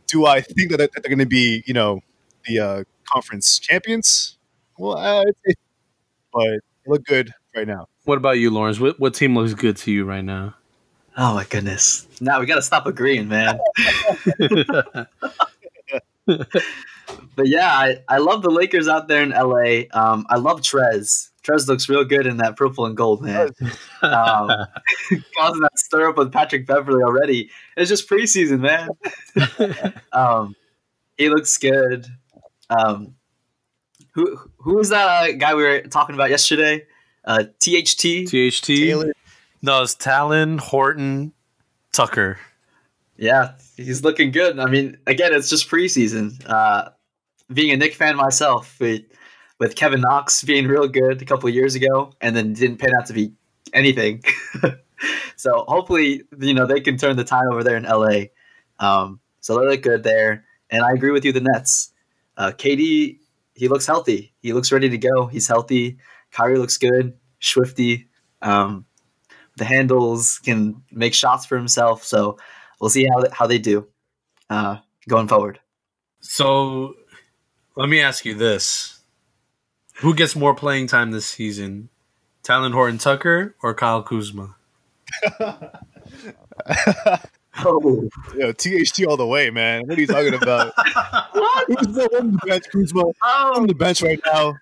[SPEAKER 3] Do I think that, that they're going to be, you know, the uh, conference champions? Well, uh, I'd but they look good right now.
[SPEAKER 2] What about you, Lawrence? What, what team looks good to you right now?
[SPEAKER 1] Oh my goodness. Now we gotta stop agreeing, man. (laughs) (laughs) (laughs) But yeah, I, I love the Lakers out there in LA. Um, I love Trez. Trez looks real good in that purple and gold, man. Um, (laughs) (laughs) causing that stir up with Patrick Beverley already. It's just preseason, man. (laughs) um, he looks good. Um, who who was that uh, guy we were talking about yesterday? Uh, THT.
[SPEAKER 2] THT?
[SPEAKER 3] Taylor,
[SPEAKER 2] No, it's Talen, Horton, Tucker.
[SPEAKER 1] Yeah, he's looking good. I mean, again, it's just preseason. Uh, being a Knick fan myself, with, with Kevin Knox being real good a couple years ago, and then didn't pan out to be anything. (laughs) so hopefully, you know, they can turn the tide over there in LA. Um, so they look good there, and I agree with you. The Nets, uh, KD, he looks healthy. He looks ready to go. He's healthy. Kyrie looks good. Swifty. Um, the handles, can make shots for himself. So we'll see how how they do uh, going forward.
[SPEAKER 2] So let me ask you this: Who gets more playing time this season, Talen Horton Tucker or Kyle Kuzma?
[SPEAKER 1] Oh, (laughs)
[SPEAKER 3] Yo, THT all the way, man. What are you talking about? (laughs) Who's the on the bench? Kuzma I'm oh. on the bench right now.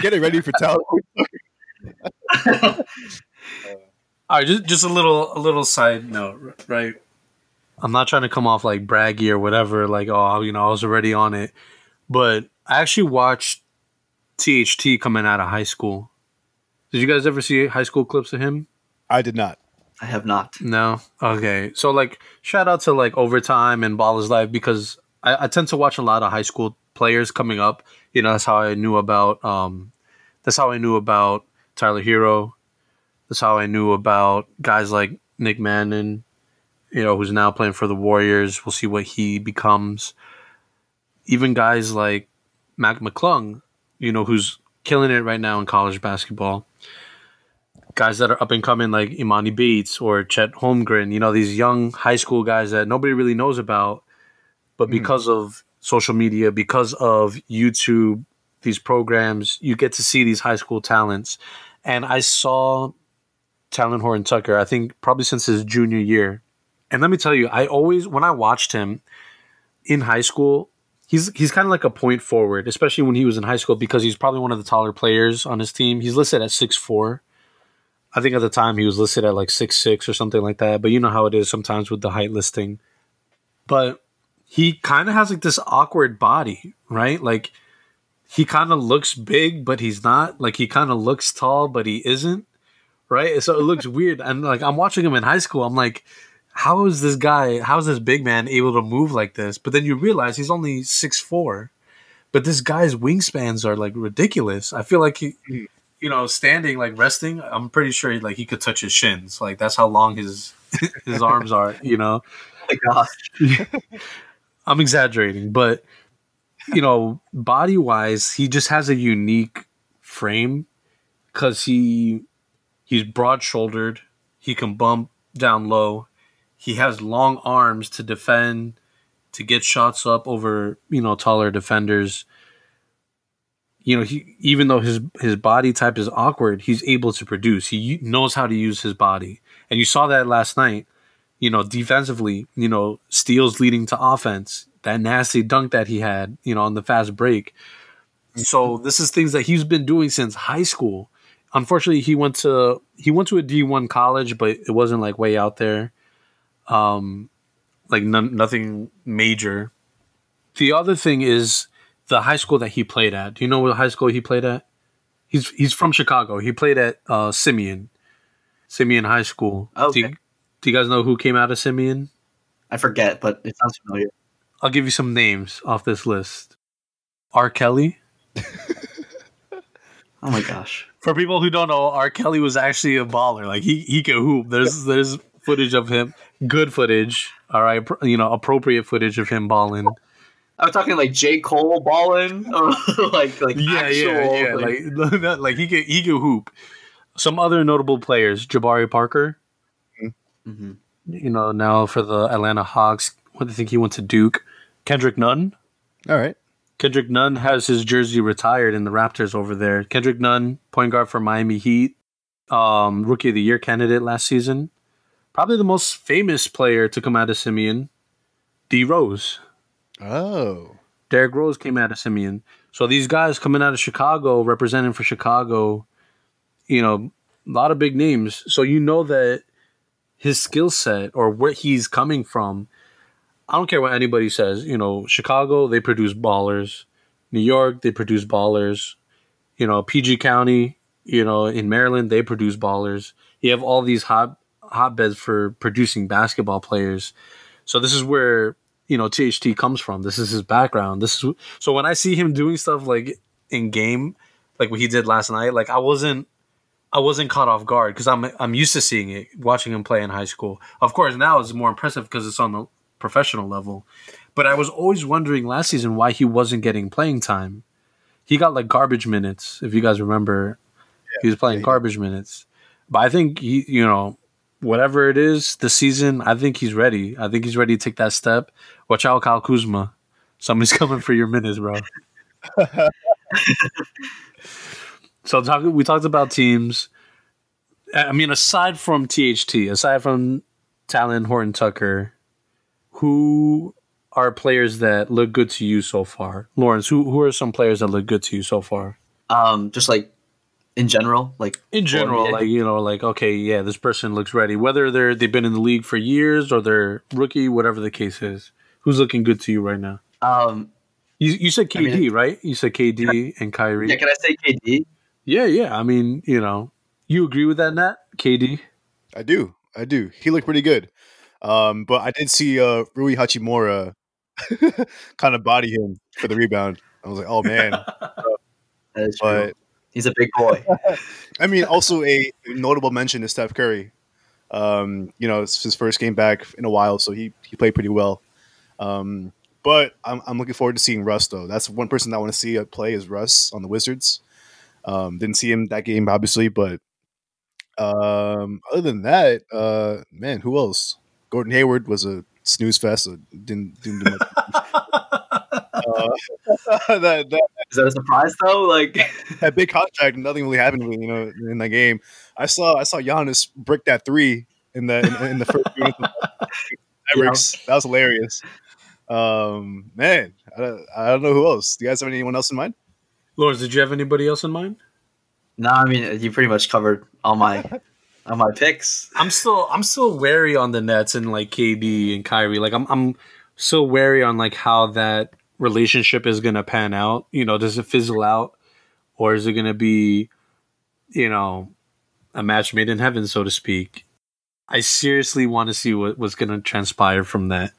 [SPEAKER 3] Get it ready for talent. (laughs)
[SPEAKER 2] All right, just just a little a little side note, right? I'm not trying to come off like braggy or whatever, like oh, you know, I was already on it, but I actually watched THT coming out of high school. Did you guys ever see high school clips of him?
[SPEAKER 3] I did not.
[SPEAKER 1] I have not.
[SPEAKER 2] No. Okay. So like, shout out to like overtime and Ball is Life because I, I tend to watch a lot of high school players coming up. You know, that's how I knew about. Um, that's how I knew about Tyler Herro. That's how I knew about guys like Nick Mannion. You know, who's now playing for the Warriors. We'll see what he becomes. Even guys like Mac McClung, you know, who's killing it right now in college basketball guys that are up and coming like Emoni Bates or Chet Holmgren, you know, these young high school guys that nobody really knows about, but hmm. because of social media, because of YouTube, these programs, you get to see these high school talents. And I saw Talen Horton Tucker, I think probably since his junior year. And let me tell you, I always when I watched him in high school, he's he's kind of like a point forward, especially when he was in high school because he's probably one of the taller players on his team. He's listed at six four. I think at the time he was listed at like six six or something like that. But you know how it is sometimes with the height listing. But he kind of has like this awkward body, right? Like he kind of looks big, but he's not. Like he kind of looks tall, but he isn't. Right? So it looks weird. And like I'm watching him in high school, I'm like, how is this guy, how is this big man able to move like this? But then you realize he's only six four. But this guy's wingspans are like ridiculous. I feel like he hmm. you know, standing like resting, I'm pretty sure like he could touch his shins. Like that's how long his (laughs) his arms are. You know, (laughs)
[SPEAKER 1] Oh my gosh. (laughs)
[SPEAKER 2] I'm exaggerating, but you know, body wise, he just has a unique frame because he he's broad shouldered. He can bump down low. He has long arms to defend, to get shots up over you know taller defenders you know, he even though his his body type is awkward, he's able to produce. He knows how to use his body, and you saw that last night. You know, defensively, you know, steals leading to offense. That nasty dunk that he had, you know, on the fast break. So this is things that he's been doing since high school. Unfortunately, he went to he went to a D one college, but it wasn't like way out there. Um, like nothing major. The other thing is the high school that he played at. Do you know what high school he played at? He's he's from Chicago. He played at uh, Simeon, Simeon High School. Do,
[SPEAKER 1] Okay.
[SPEAKER 2] you, do you guys know who came out of Simeon?
[SPEAKER 1] I forget, but it sounds familiar.
[SPEAKER 2] I'll give you some names off this list. R. Kelly. (laughs)
[SPEAKER 1] Oh my gosh.
[SPEAKER 2] For people who don't know, R. Kelly was actually a baller. Like he he could hoop. There's there's footage of him, good footage. All right, you know, appropriate footage of him balling.
[SPEAKER 1] I'm talking like J. Cole balling, (laughs) like like
[SPEAKER 2] yeah,
[SPEAKER 1] actual,
[SPEAKER 2] yeah, yeah.
[SPEAKER 1] like-
[SPEAKER 2] Like, (laughs) like he could he could hoop. Some other notable players: Jabari Parker.
[SPEAKER 1] Mhm.
[SPEAKER 2] You know, now for the Atlanta Hawks. What do you think he went to Duke? Kendrick Nunn.
[SPEAKER 3] All right.
[SPEAKER 2] Kendrick Nunn has his jersey retired in the Raptors over there. Kendrick Nunn, point guard for Miami Heat, um, rookie of the year candidate last season. Probably the most famous player to come out of Simeon, D Rose.
[SPEAKER 3] Oh.
[SPEAKER 2] Derrick Rose came out of Simeon. So these guys coming out of Chicago, representing for Chicago, you know, a lot of big names. So you know that his skill set or where he's coming from, I don't care what anybody says. You know, Chicago, they produce ballers. New York, they produce ballers. You know, PG County, you know, in Maryland, they produce ballers. You have all these hot hotbeds for producing basketball players. So this is where you know THT comes from. This is his background. This is so when I see him doing stuff like in game, like what he did last night, like I wasn't I wasn't caught off guard because I'm I'm used to seeing it, watching him play in high school. Of course, now it's more impressive because it's on the professional level. But I was always wondering last season why he wasn't getting playing time. He got like garbage minutes, if you guys remember. he was playing
[SPEAKER 3] yeah,
[SPEAKER 2] garbage minutes. But I think he, you know, whatever it is the season, I think he's ready. I think he's ready to take that step. Watch out, Kyle Kuzma. Somebody's (laughs) coming for your minutes, bro. (laughs) so talk, we talked about teams. I mean, aside from THT, aside from Talen Horton Tucker, who are players that look good to you so far? Lawrence, who who are some players that look good to you so far?
[SPEAKER 1] Um, just like in general, like
[SPEAKER 2] In general,
[SPEAKER 1] NBA.
[SPEAKER 2] like you know, like okay, yeah, this person looks ready. Whether they're they've been in the league for years or they're rookie, whatever the case is. Who's looking good to you right now?
[SPEAKER 1] um,
[SPEAKER 2] You you said
[SPEAKER 1] I
[SPEAKER 2] KD,
[SPEAKER 1] mean-
[SPEAKER 2] right? You said KD and Kyrie.
[SPEAKER 1] yeah. Can I say KD?
[SPEAKER 2] Yeah, yeah. I mean, you know, you agree with that, Nat? KD.
[SPEAKER 3] I do. I do. He looked pretty good. Um, but I did see uh, Rui Hachimura (laughs) kind of body him for the rebound. I was like, oh man. (laughs)
[SPEAKER 1] That is true.
[SPEAKER 3] But
[SPEAKER 1] He's a big boy. (laughs)
[SPEAKER 3] I mean, also a notable mention is Steph Curry. Um, you know, it's his first game back in a while, so he he played pretty well. Um, but I'm, I'm looking forward to seeing Russ though. That's one person I want to see uh, play is Russ on the Wizards. Um, didn't see him that game obviously, but um, other than that, uh, man, who else? Gordon Hayward was a snooze fest. So didn't didn't do much. (laughs) uh, (laughs) that, that
[SPEAKER 1] Is that a surprise though? Like, (laughs)
[SPEAKER 3] that big contract, nothing really happened to me, you know, in that game. I saw I saw Giannis brick that three in the in, in the first few minutes of (laughs) Mavericks. That was hilarious. Um, man, I don't, I don't know who else. Do you guys have anyone else in mind?
[SPEAKER 2] Lawrence, did you have anybody else in mind?
[SPEAKER 1] no, I mean you pretty much covered all my all my picks.
[SPEAKER 2] I'm still I'm still wary on the Nets and like KD and Kyrie. Like I'm I'm so wary on like how that relationship is gonna pan out. You know, does it fizzle out, or is it gonna be, you know, a match made in heaven, so to speak? I seriously want to see what what's gonna transpire from that.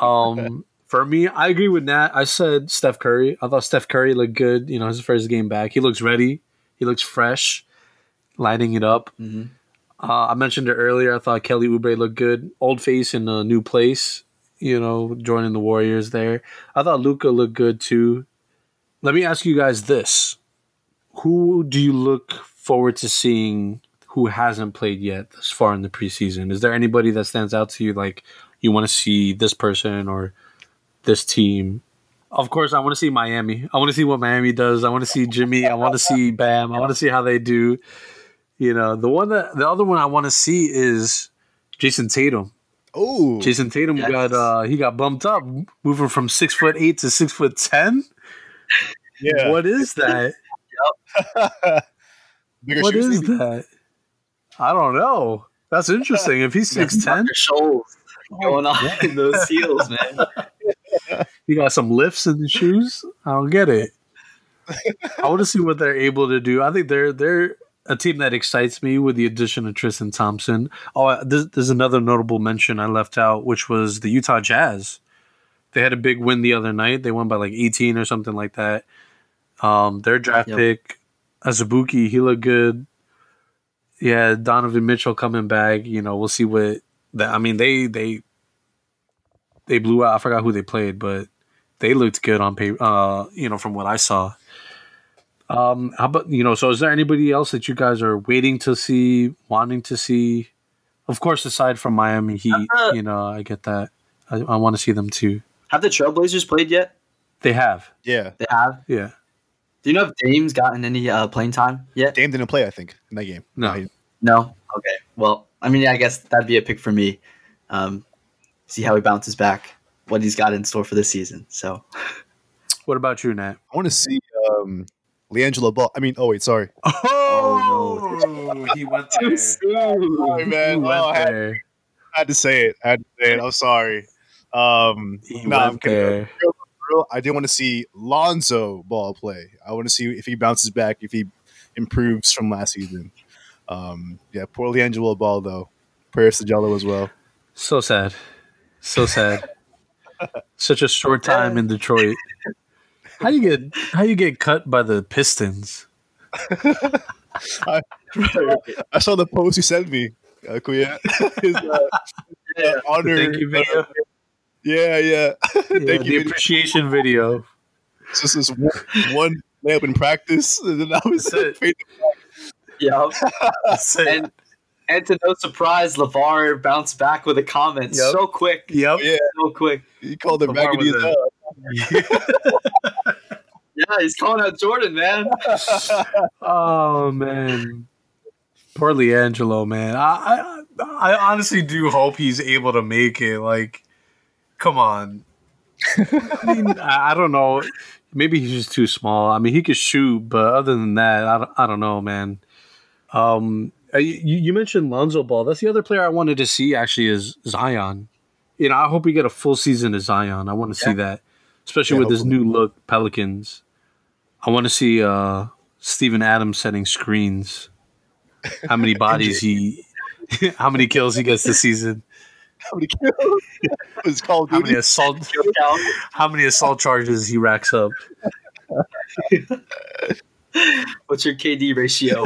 [SPEAKER 2] Um, for me, I agree with Nat. I said Steph Curry. I thought Steph Curry looked good. You know, his first game back, he looks ready. He looks fresh, lighting it up.
[SPEAKER 1] hmm
[SPEAKER 2] Uh, I mentioned it earlier. I thought Kelly Oubre looked good. Old face in a new place, you know, joining the Warriors there. I thought Luka looked good too. Let me ask you guys this: Who do you look forward to seeing who hasn't played yet thus far in the preseason? Is there anybody that stands out to you, like you want to see this person or this team? Of course, I want to see Miami. I want to see what Miami does. I want to see Jimmy. I want to see Bam. I want to see how they do. You know, the one that the other one I want to see is Jayson Tatum.
[SPEAKER 3] Oh,
[SPEAKER 2] Jayson Tatum
[SPEAKER 1] Yes.
[SPEAKER 2] got uh he got bumped up, moving from six foot eight to six foot ten.
[SPEAKER 3] yeah.
[SPEAKER 2] What is that? (laughs)
[SPEAKER 3] Bigger
[SPEAKER 2] what
[SPEAKER 3] shoes,
[SPEAKER 2] is
[SPEAKER 3] maybe?
[SPEAKER 2] that? I don't know. That's interesting. If he's six ten,
[SPEAKER 1] Dr. Scholl's going on in those heels, man. (laughs)
[SPEAKER 2] he got some lifts in the shoes. I don't get it. (laughs) I want to see what they're able to do. I think they're they're a team that excites me with the addition of Tristan Thompson. Oh, uh, there's, there's another notable mention I left out, which was the Utah Jazz. They had a big win the other night. They won by like 18 or something like that. Um, their draft
[SPEAKER 1] Yep.
[SPEAKER 2] pick, Azubuike, he looked good. Yeah, Donovan Mitchell coming back. You know, we'll see what that. I mean, they they they blew out. I forgot who they played, but they looked good on paper. Uh, you know, from what I saw. Um, how about you know? So, is there anybody else that you guys are waiting to see, wanting to see? Of course, aside from Miami Heat,
[SPEAKER 1] Uh,
[SPEAKER 2] you know, I get that. I, I want to see them too.
[SPEAKER 1] Have the Trailblazers played yet?
[SPEAKER 2] They have,
[SPEAKER 3] Yeah,
[SPEAKER 1] They have.
[SPEAKER 2] yeah.
[SPEAKER 1] Do you know if Dame's gotten any uh, playing time yet?
[SPEAKER 3] Dame didn't play. I think in that game.
[SPEAKER 2] No.
[SPEAKER 3] he-
[SPEAKER 1] No. Okay. Well, I mean, yeah, I guess that'd be a pick for me. Um, see how he bounces back, what he's got in store for this season. So
[SPEAKER 2] What about you, Nat?
[SPEAKER 3] I want to see um, LiAngelo Ball. I mean, oh wait, sorry.
[SPEAKER 2] Oh, he went there.
[SPEAKER 3] Sorry, man.
[SPEAKER 2] He
[SPEAKER 3] Oh,
[SPEAKER 2] went
[SPEAKER 3] I, had,
[SPEAKER 2] there.
[SPEAKER 3] I had to say it. I had to say it. I'm sorry. Um,
[SPEAKER 2] He
[SPEAKER 3] no, I'm
[SPEAKER 2] went
[SPEAKER 3] kidding.
[SPEAKER 2] there.
[SPEAKER 3] real, I did want to see Lonzo Ball play. I want to see if he bounces back, if he improves from last season. Um, yeah, poor LiAngelo Ball though. Prayers to Jello as well.
[SPEAKER 2] So sad. So sad. (laughs) Such a short time in Detroit. How you get how you get cut by the Pistons? (laughs)
[SPEAKER 3] I saw the post you sent me, uh, Kuya. (laughs) His uh,
[SPEAKER 1] yeah,
[SPEAKER 3] honor.
[SPEAKER 2] Thank you video.
[SPEAKER 3] Yeah, yeah. (laughs)
[SPEAKER 2] Yeah,
[SPEAKER 3] Thank
[SPEAKER 2] the
[SPEAKER 3] you. video.
[SPEAKER 2] appreciation video.
[SPEAKER 3] It's just this one, one layup in practice, and then I was
[SPEAKER 2] That's it.
[SPEAKER 1] Yep.
[SPEAKER 2] That's it.
[SPEAKER 1] and and to no surprise, LaVar bounced back with a comment
[SPEAKER 2] Yep.
[SPEAKER 1] so quick,
[SPEAKER 2] yep.
[SPEAKER 3] Yeah,
[SPEAKER 1] so quick.
[SPEAKER 3] he called him
[SPEAKER 2] Lamar
[SPEAKER 3] Maggie
[SPEAKER 2] was
[SPEAKER 3] as hell. (laughs)
[SPEAKER 1] Yeah, he's calling out Jordan, man. (laughs)
[SPEAKER 2] Oh man, poor LiAngelo, man. I, I I honestly do hope he's able to make it. Like, come on. I mean, I, don't know. Maybe he's just too small. I mean, he could shoot, but other than that, I don't, I don't know, man. Um, uh, you, you mentioned Lonzo Ball. That's the other player I wanted to see. Actually, is Zion. You know, I hope we get a full season of Zion. I want to see that, especially
[SPEAKER 3] Yeah,
[SPEAKER 2] with his
[SPEAKER 3] hopefully.
[SPEAKER 2] new look Pelicans. I want to see uh, Steven Adams setting screens. How many (laughs) bodies he, (laughs) how many kills he gets this season?
[SPEAKER 3] How many kills? (laughs) It's Call
[SPEAKER 2] How many assault? How many assault charges he racks up?
[SPEAKER 1] What's your KD ratio?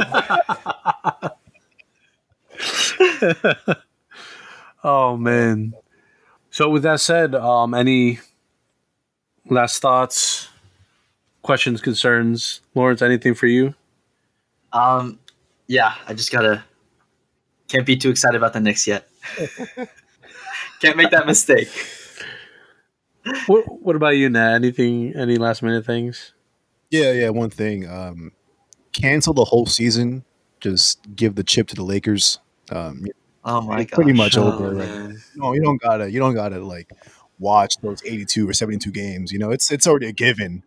[SPEAKER 2] Oh man. So with that said, um, any last thoughts, questions, concerns, Lawrence? Anything for you?
[SPEAKER 1] um, yeah, I just gotta can't be too excited about the Knicks yet. (laughs) can't make that mistake. (laughs)
[SPEAKER 2] What What about you, Nat? Anything? Any last minute things?
[SPEAKER 3] Yeah, yeah. One thing. Um, cancel the whole season. Just give the chip to the Lakers. Um,
[SPEAKER 1] Oh my god.
[SPEAKER 3] pretty much
[SPEAKER 2] Oh,
[SPEAKER 3] over. Right? No, you don't gotta. You don't gotta like watch those eighty-two or seventy-two games. You know, it's it's already a given.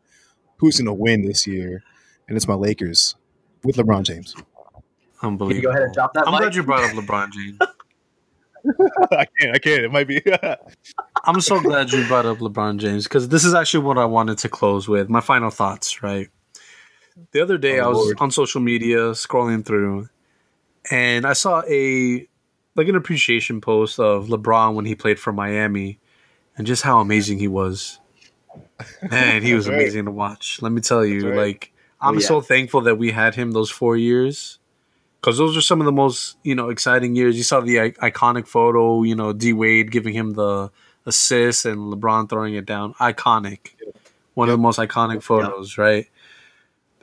[SPEAKER 3] Who's gonna win this year? And it's my Lakers with LeBron James.
[SPEAKER 2] Unbelievable.
[SPEAKER 1] Can you go ahead and drop that
[SPEAKER 2] I'm
[SPEAKER 1] mic?
[SPEAKER 2] glad you brought up LeBron James. (laughs) (laughs)
[SPEAKER 3] I can't. I can't. It might be. (laughs)
[SPEAKER 2] I'm so glad you brought up LeBron James because this is actually what I wanted to close with. My final thoughts, right? The other day,
[SPEAKER 3] Oh,
[SPEAKER 2] I was
[SPEAKER 3] Lord.
[SPEAKER 2] on social media scrolling through, and I saw a like an appreciation post of LeBron when he played for Miami, and just how amazing he was. (laughs) Man, he was
[SPEAKER 3] right.
[SPEAKER 2] amazing to watch. Let me tell you,
[SPEAKER 3] right.
[SPEAKER 2] like oh, I'm
[SPEAKER 1] Oh, yeah.
[SPEAKER 2] so thankful that we had him those four years. Because those are some of the most, you know, exciting years. You saw the I- iconic photo, you know, D Wade giving him the assist and LeBron throwing it down. Iconic. One of the most iconic photos, right?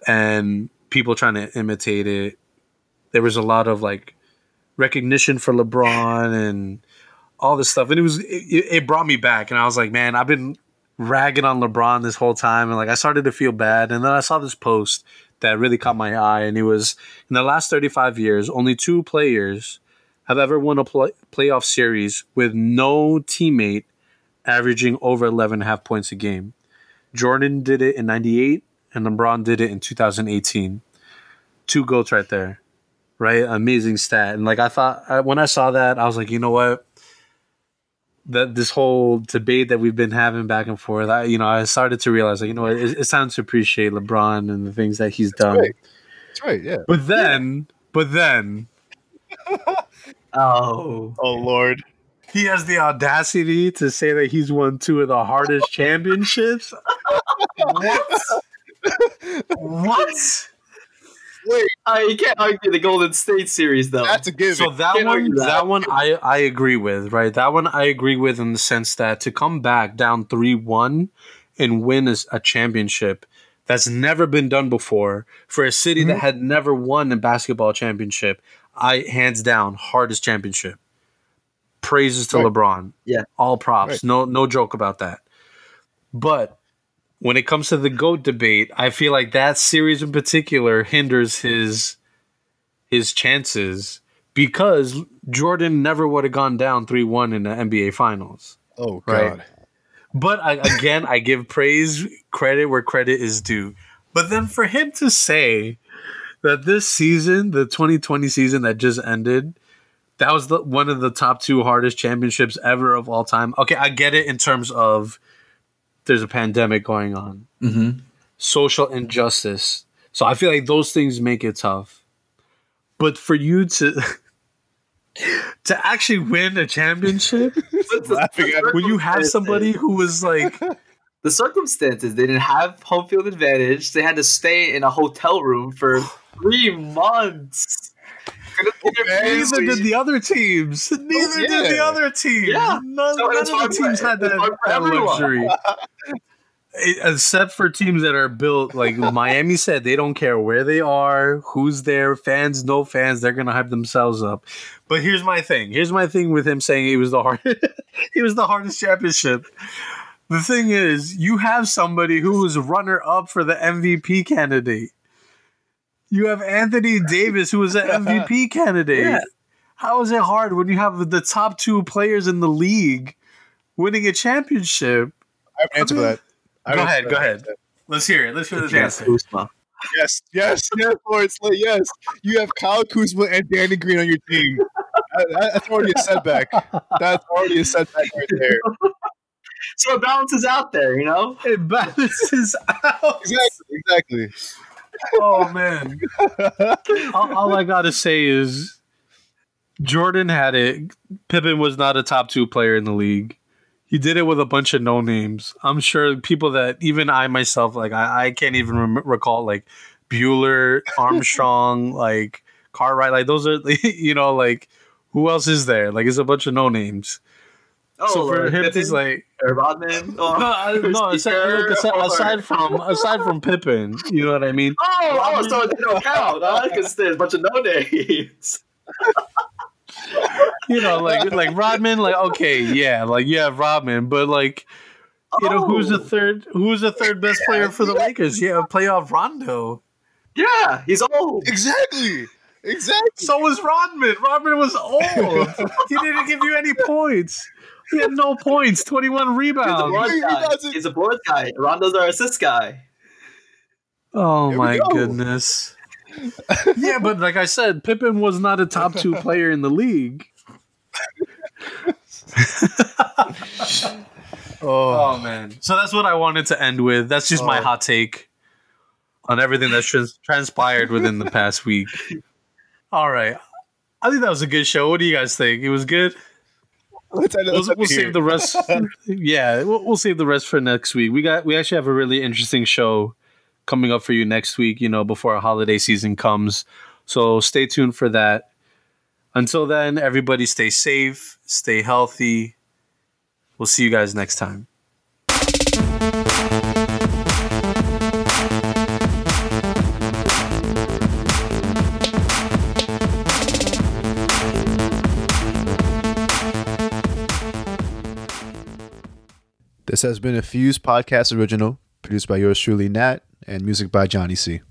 [SPEAKER 2] And people trying to imitate it. There was a lot of like recognition for LeBron and all this stuff. And it was it, it brought me back and I was like, man, I've been ragging on LeBron this whole time and like I started to feel bad. And then I saw this post that really caught my eye and it was in the last 35 years, only two players have ever won a play- playoff series with no teammate averaging over 11 and a half points a game. Jordan did it in 98 and LeBron did it in 2018. Two goats right there. Right? Amazing stat. And like I thought when I saw that, I was like, you know what? That this whole debate that we've been having back and forth, I, you know, I started to realize, like, you know, what, it, it's time to appreciate LeBron and the things that he's done.
[SPEAKER 3] right. That's right. Yeah.
[SPEAKER 2] But then, but then, (laughs)
[SPEAKER 1] Oh.
[SPEAKER 3] Oh Lord.
[SPEAKER 2] he has the audacity to say that he's won two of the hardest (laughs) championships. What? what?
[SPEAKER 3] Wait,
[SPEAKER 1] Uh, you can't argue the Golden State series though.
[SPEAKER 3] that's a given.
[SPEAKER 2] So that one,
[SPEAKER 1] argue
[SPEAKER 2] that.
[SPEAKER 1] that.
[SPEAKER 2] one, I I agree with. Right, that one I agree with in the sense that to come back down three one and win a, a championship that's never been done before for a city that had never won a basketball championship. I hands down hardest championship. Praises to
[SPEAKER 3] Right.
[SPEAKER 2] LeBron.
[SPEAKER 1] Yeah.
[SPEAKER 2] all props.
[SPEAKER 3] Right.
[SPEAKER 2] No no joke about that. But when it comes to the goat debate, I feel like that series in particular hinders his his chances because Jordan never would have gone down 3-1 in the NBA finals.
[SPEAKER 3] oh
[SPEAKER 2] Right.
[SPEAKER 3] God.
[SPEAKER 2] But I, again, I give praise credit where credit is due. But then for him to say that this season, the 2020 season that just ended, that was the, one of the top two hardest championships ever of all time. Okay, I get it in terms of there's a pandemic going on,
[SPEAKER 1] mm-hmm.
[SPEAKER 2] social injustice. So I feel like those things make it tough. But for you to (laughs) to actually win a championship (laughs) when you have somebody who was like (laughs)
[SPEAKER 1] the circumstances they didn't have home field advantage they had to stay in a hotel room for (sighs) three months (laughs)
[SPEAKER 2] neither did the other teams. Neither did the other teams.
[SPEAKER 1] Yeah.
[SPEAKER 2] None,
[SPEAKER 1] So
[SPEAKER 2] none of the teams had that, that luxury. (laughs) Eh, except for teams that are built like Miami said, they don't care where they are, who's there, fans, no fans, they're gonna hype themselves up. But here's my thing. Here's my thing with him saying it was the hard, it (laughs) was the hardest championship. The thing is, you have somebody who was runner up for the MVP candidate. You have Anthony Davis, who was an (laughs) MVP candidate.
[SPEAKER 1] Yeah.
[SPEAKER 2] How is it hard when you have the top two players in the league winning a championship?
[SPEAKER 3] I have an answer for that. I
[SPEAKER 2] Go ahead,
[SPEAKER 3] answer
[SPEAKER 2] go ahead. Let's hear it. Let's hear this answer.
[SPEAKER 1] Kuzma.
[SPEAKER 3] Yes, yes, yes, Lawrence. Yes, you have Kyle Kuzma and Danny Green on your team. (laughs) That- that- that's already a setback. That's already a setback right there.
[SPEAKER 1] So it balances out there, you know?
[SPEAKER 2] It balances (laughs) out.
[SPEAKER 3] Exactly, exactly.
[SPEAKER 2] Oh man. (laughs) all, all I gotta say is Jordan had it. Pippen was not a top two player in the league. He did it with a bunch of no names. I'm sure people that even I myself like I, I can't even rem- recall like Bueller, (laughs) Armstrong, like Cartwright. Like those are (laughs) you know like who else is there? Like it's a bunch of no names.
[SPEAKER 1] Oh,
[SPEAKER 2] so for
[SPEAKER 1] uh,
[SPEAKER 2] him,
[SPEAKER 1] Pippen
[SPEAKER 2] it's like
[SPEAKER 1] or Rodman. Oh,
[SPEAKER 2] no, I, no. Aside, look, aside, aside from (laughs) aside from Pippen, you know what I mean.
[SPEAKER 1] Oh, oh, so they don't count, huh? Because there's a bunch of no names. (laughs)
[SPEAKER 2] you know, like like Rodman, like okay, yeah, like yeah, Rodman, but like you know, who's the
[SPEAKER 1] Oh.
[SPEAKER 2] third? Who's the third best player for the Lakers? Yeah, playoff Rondo.
[SPEAKER 1] Yeah, he's old.
[SPEAKER 3] Exactly. Exactly.
[SPEAKER 2] So was Rodman. Rodman was old. (laughs) he didn't give you any points. He had no points. Twenty one
[SPEAKER 1] He's a
[SPEAKER 2] rebounds.
[SPEAKER 1] board guy. He's a board guy. Rondo's our assist guy.
[SPEAKER 2] Oh
[SPEAKER 3] Here
[SPEAKER 2] my
[SPEAKER 3] go.
[SPEAKER 2] goodness. yeah, but like I said, Pippen was not a top two player in the league. (laughs)
[SPEAKER 3] Oh,
[SPEAKER 2] Oh man! So that's what I wanted to end with. That's just my
[SPEAKER 3] Oh.
[SPEAKER 2] hot take on everything that's trans- transpired within the past week. (laughs) All right, I think that was a good show. What do you guys think? It was good.
[SPEAKER 3] Let's end
[SPEAKER 2] We'll, we'll save the rest. (laughs) yeah, we'll, we'll save the rest for next week. We got we actually have a really interesting show coming up for you next week. You know, before our holiday season comes, so stay tuned for that. Until then, everybody stay safe, stay healthy. We'll see you guys next time.
[SPEAKER 3] This has been a Fuse Podcast original, produced by yours truly, Nat, and music by Johnny C.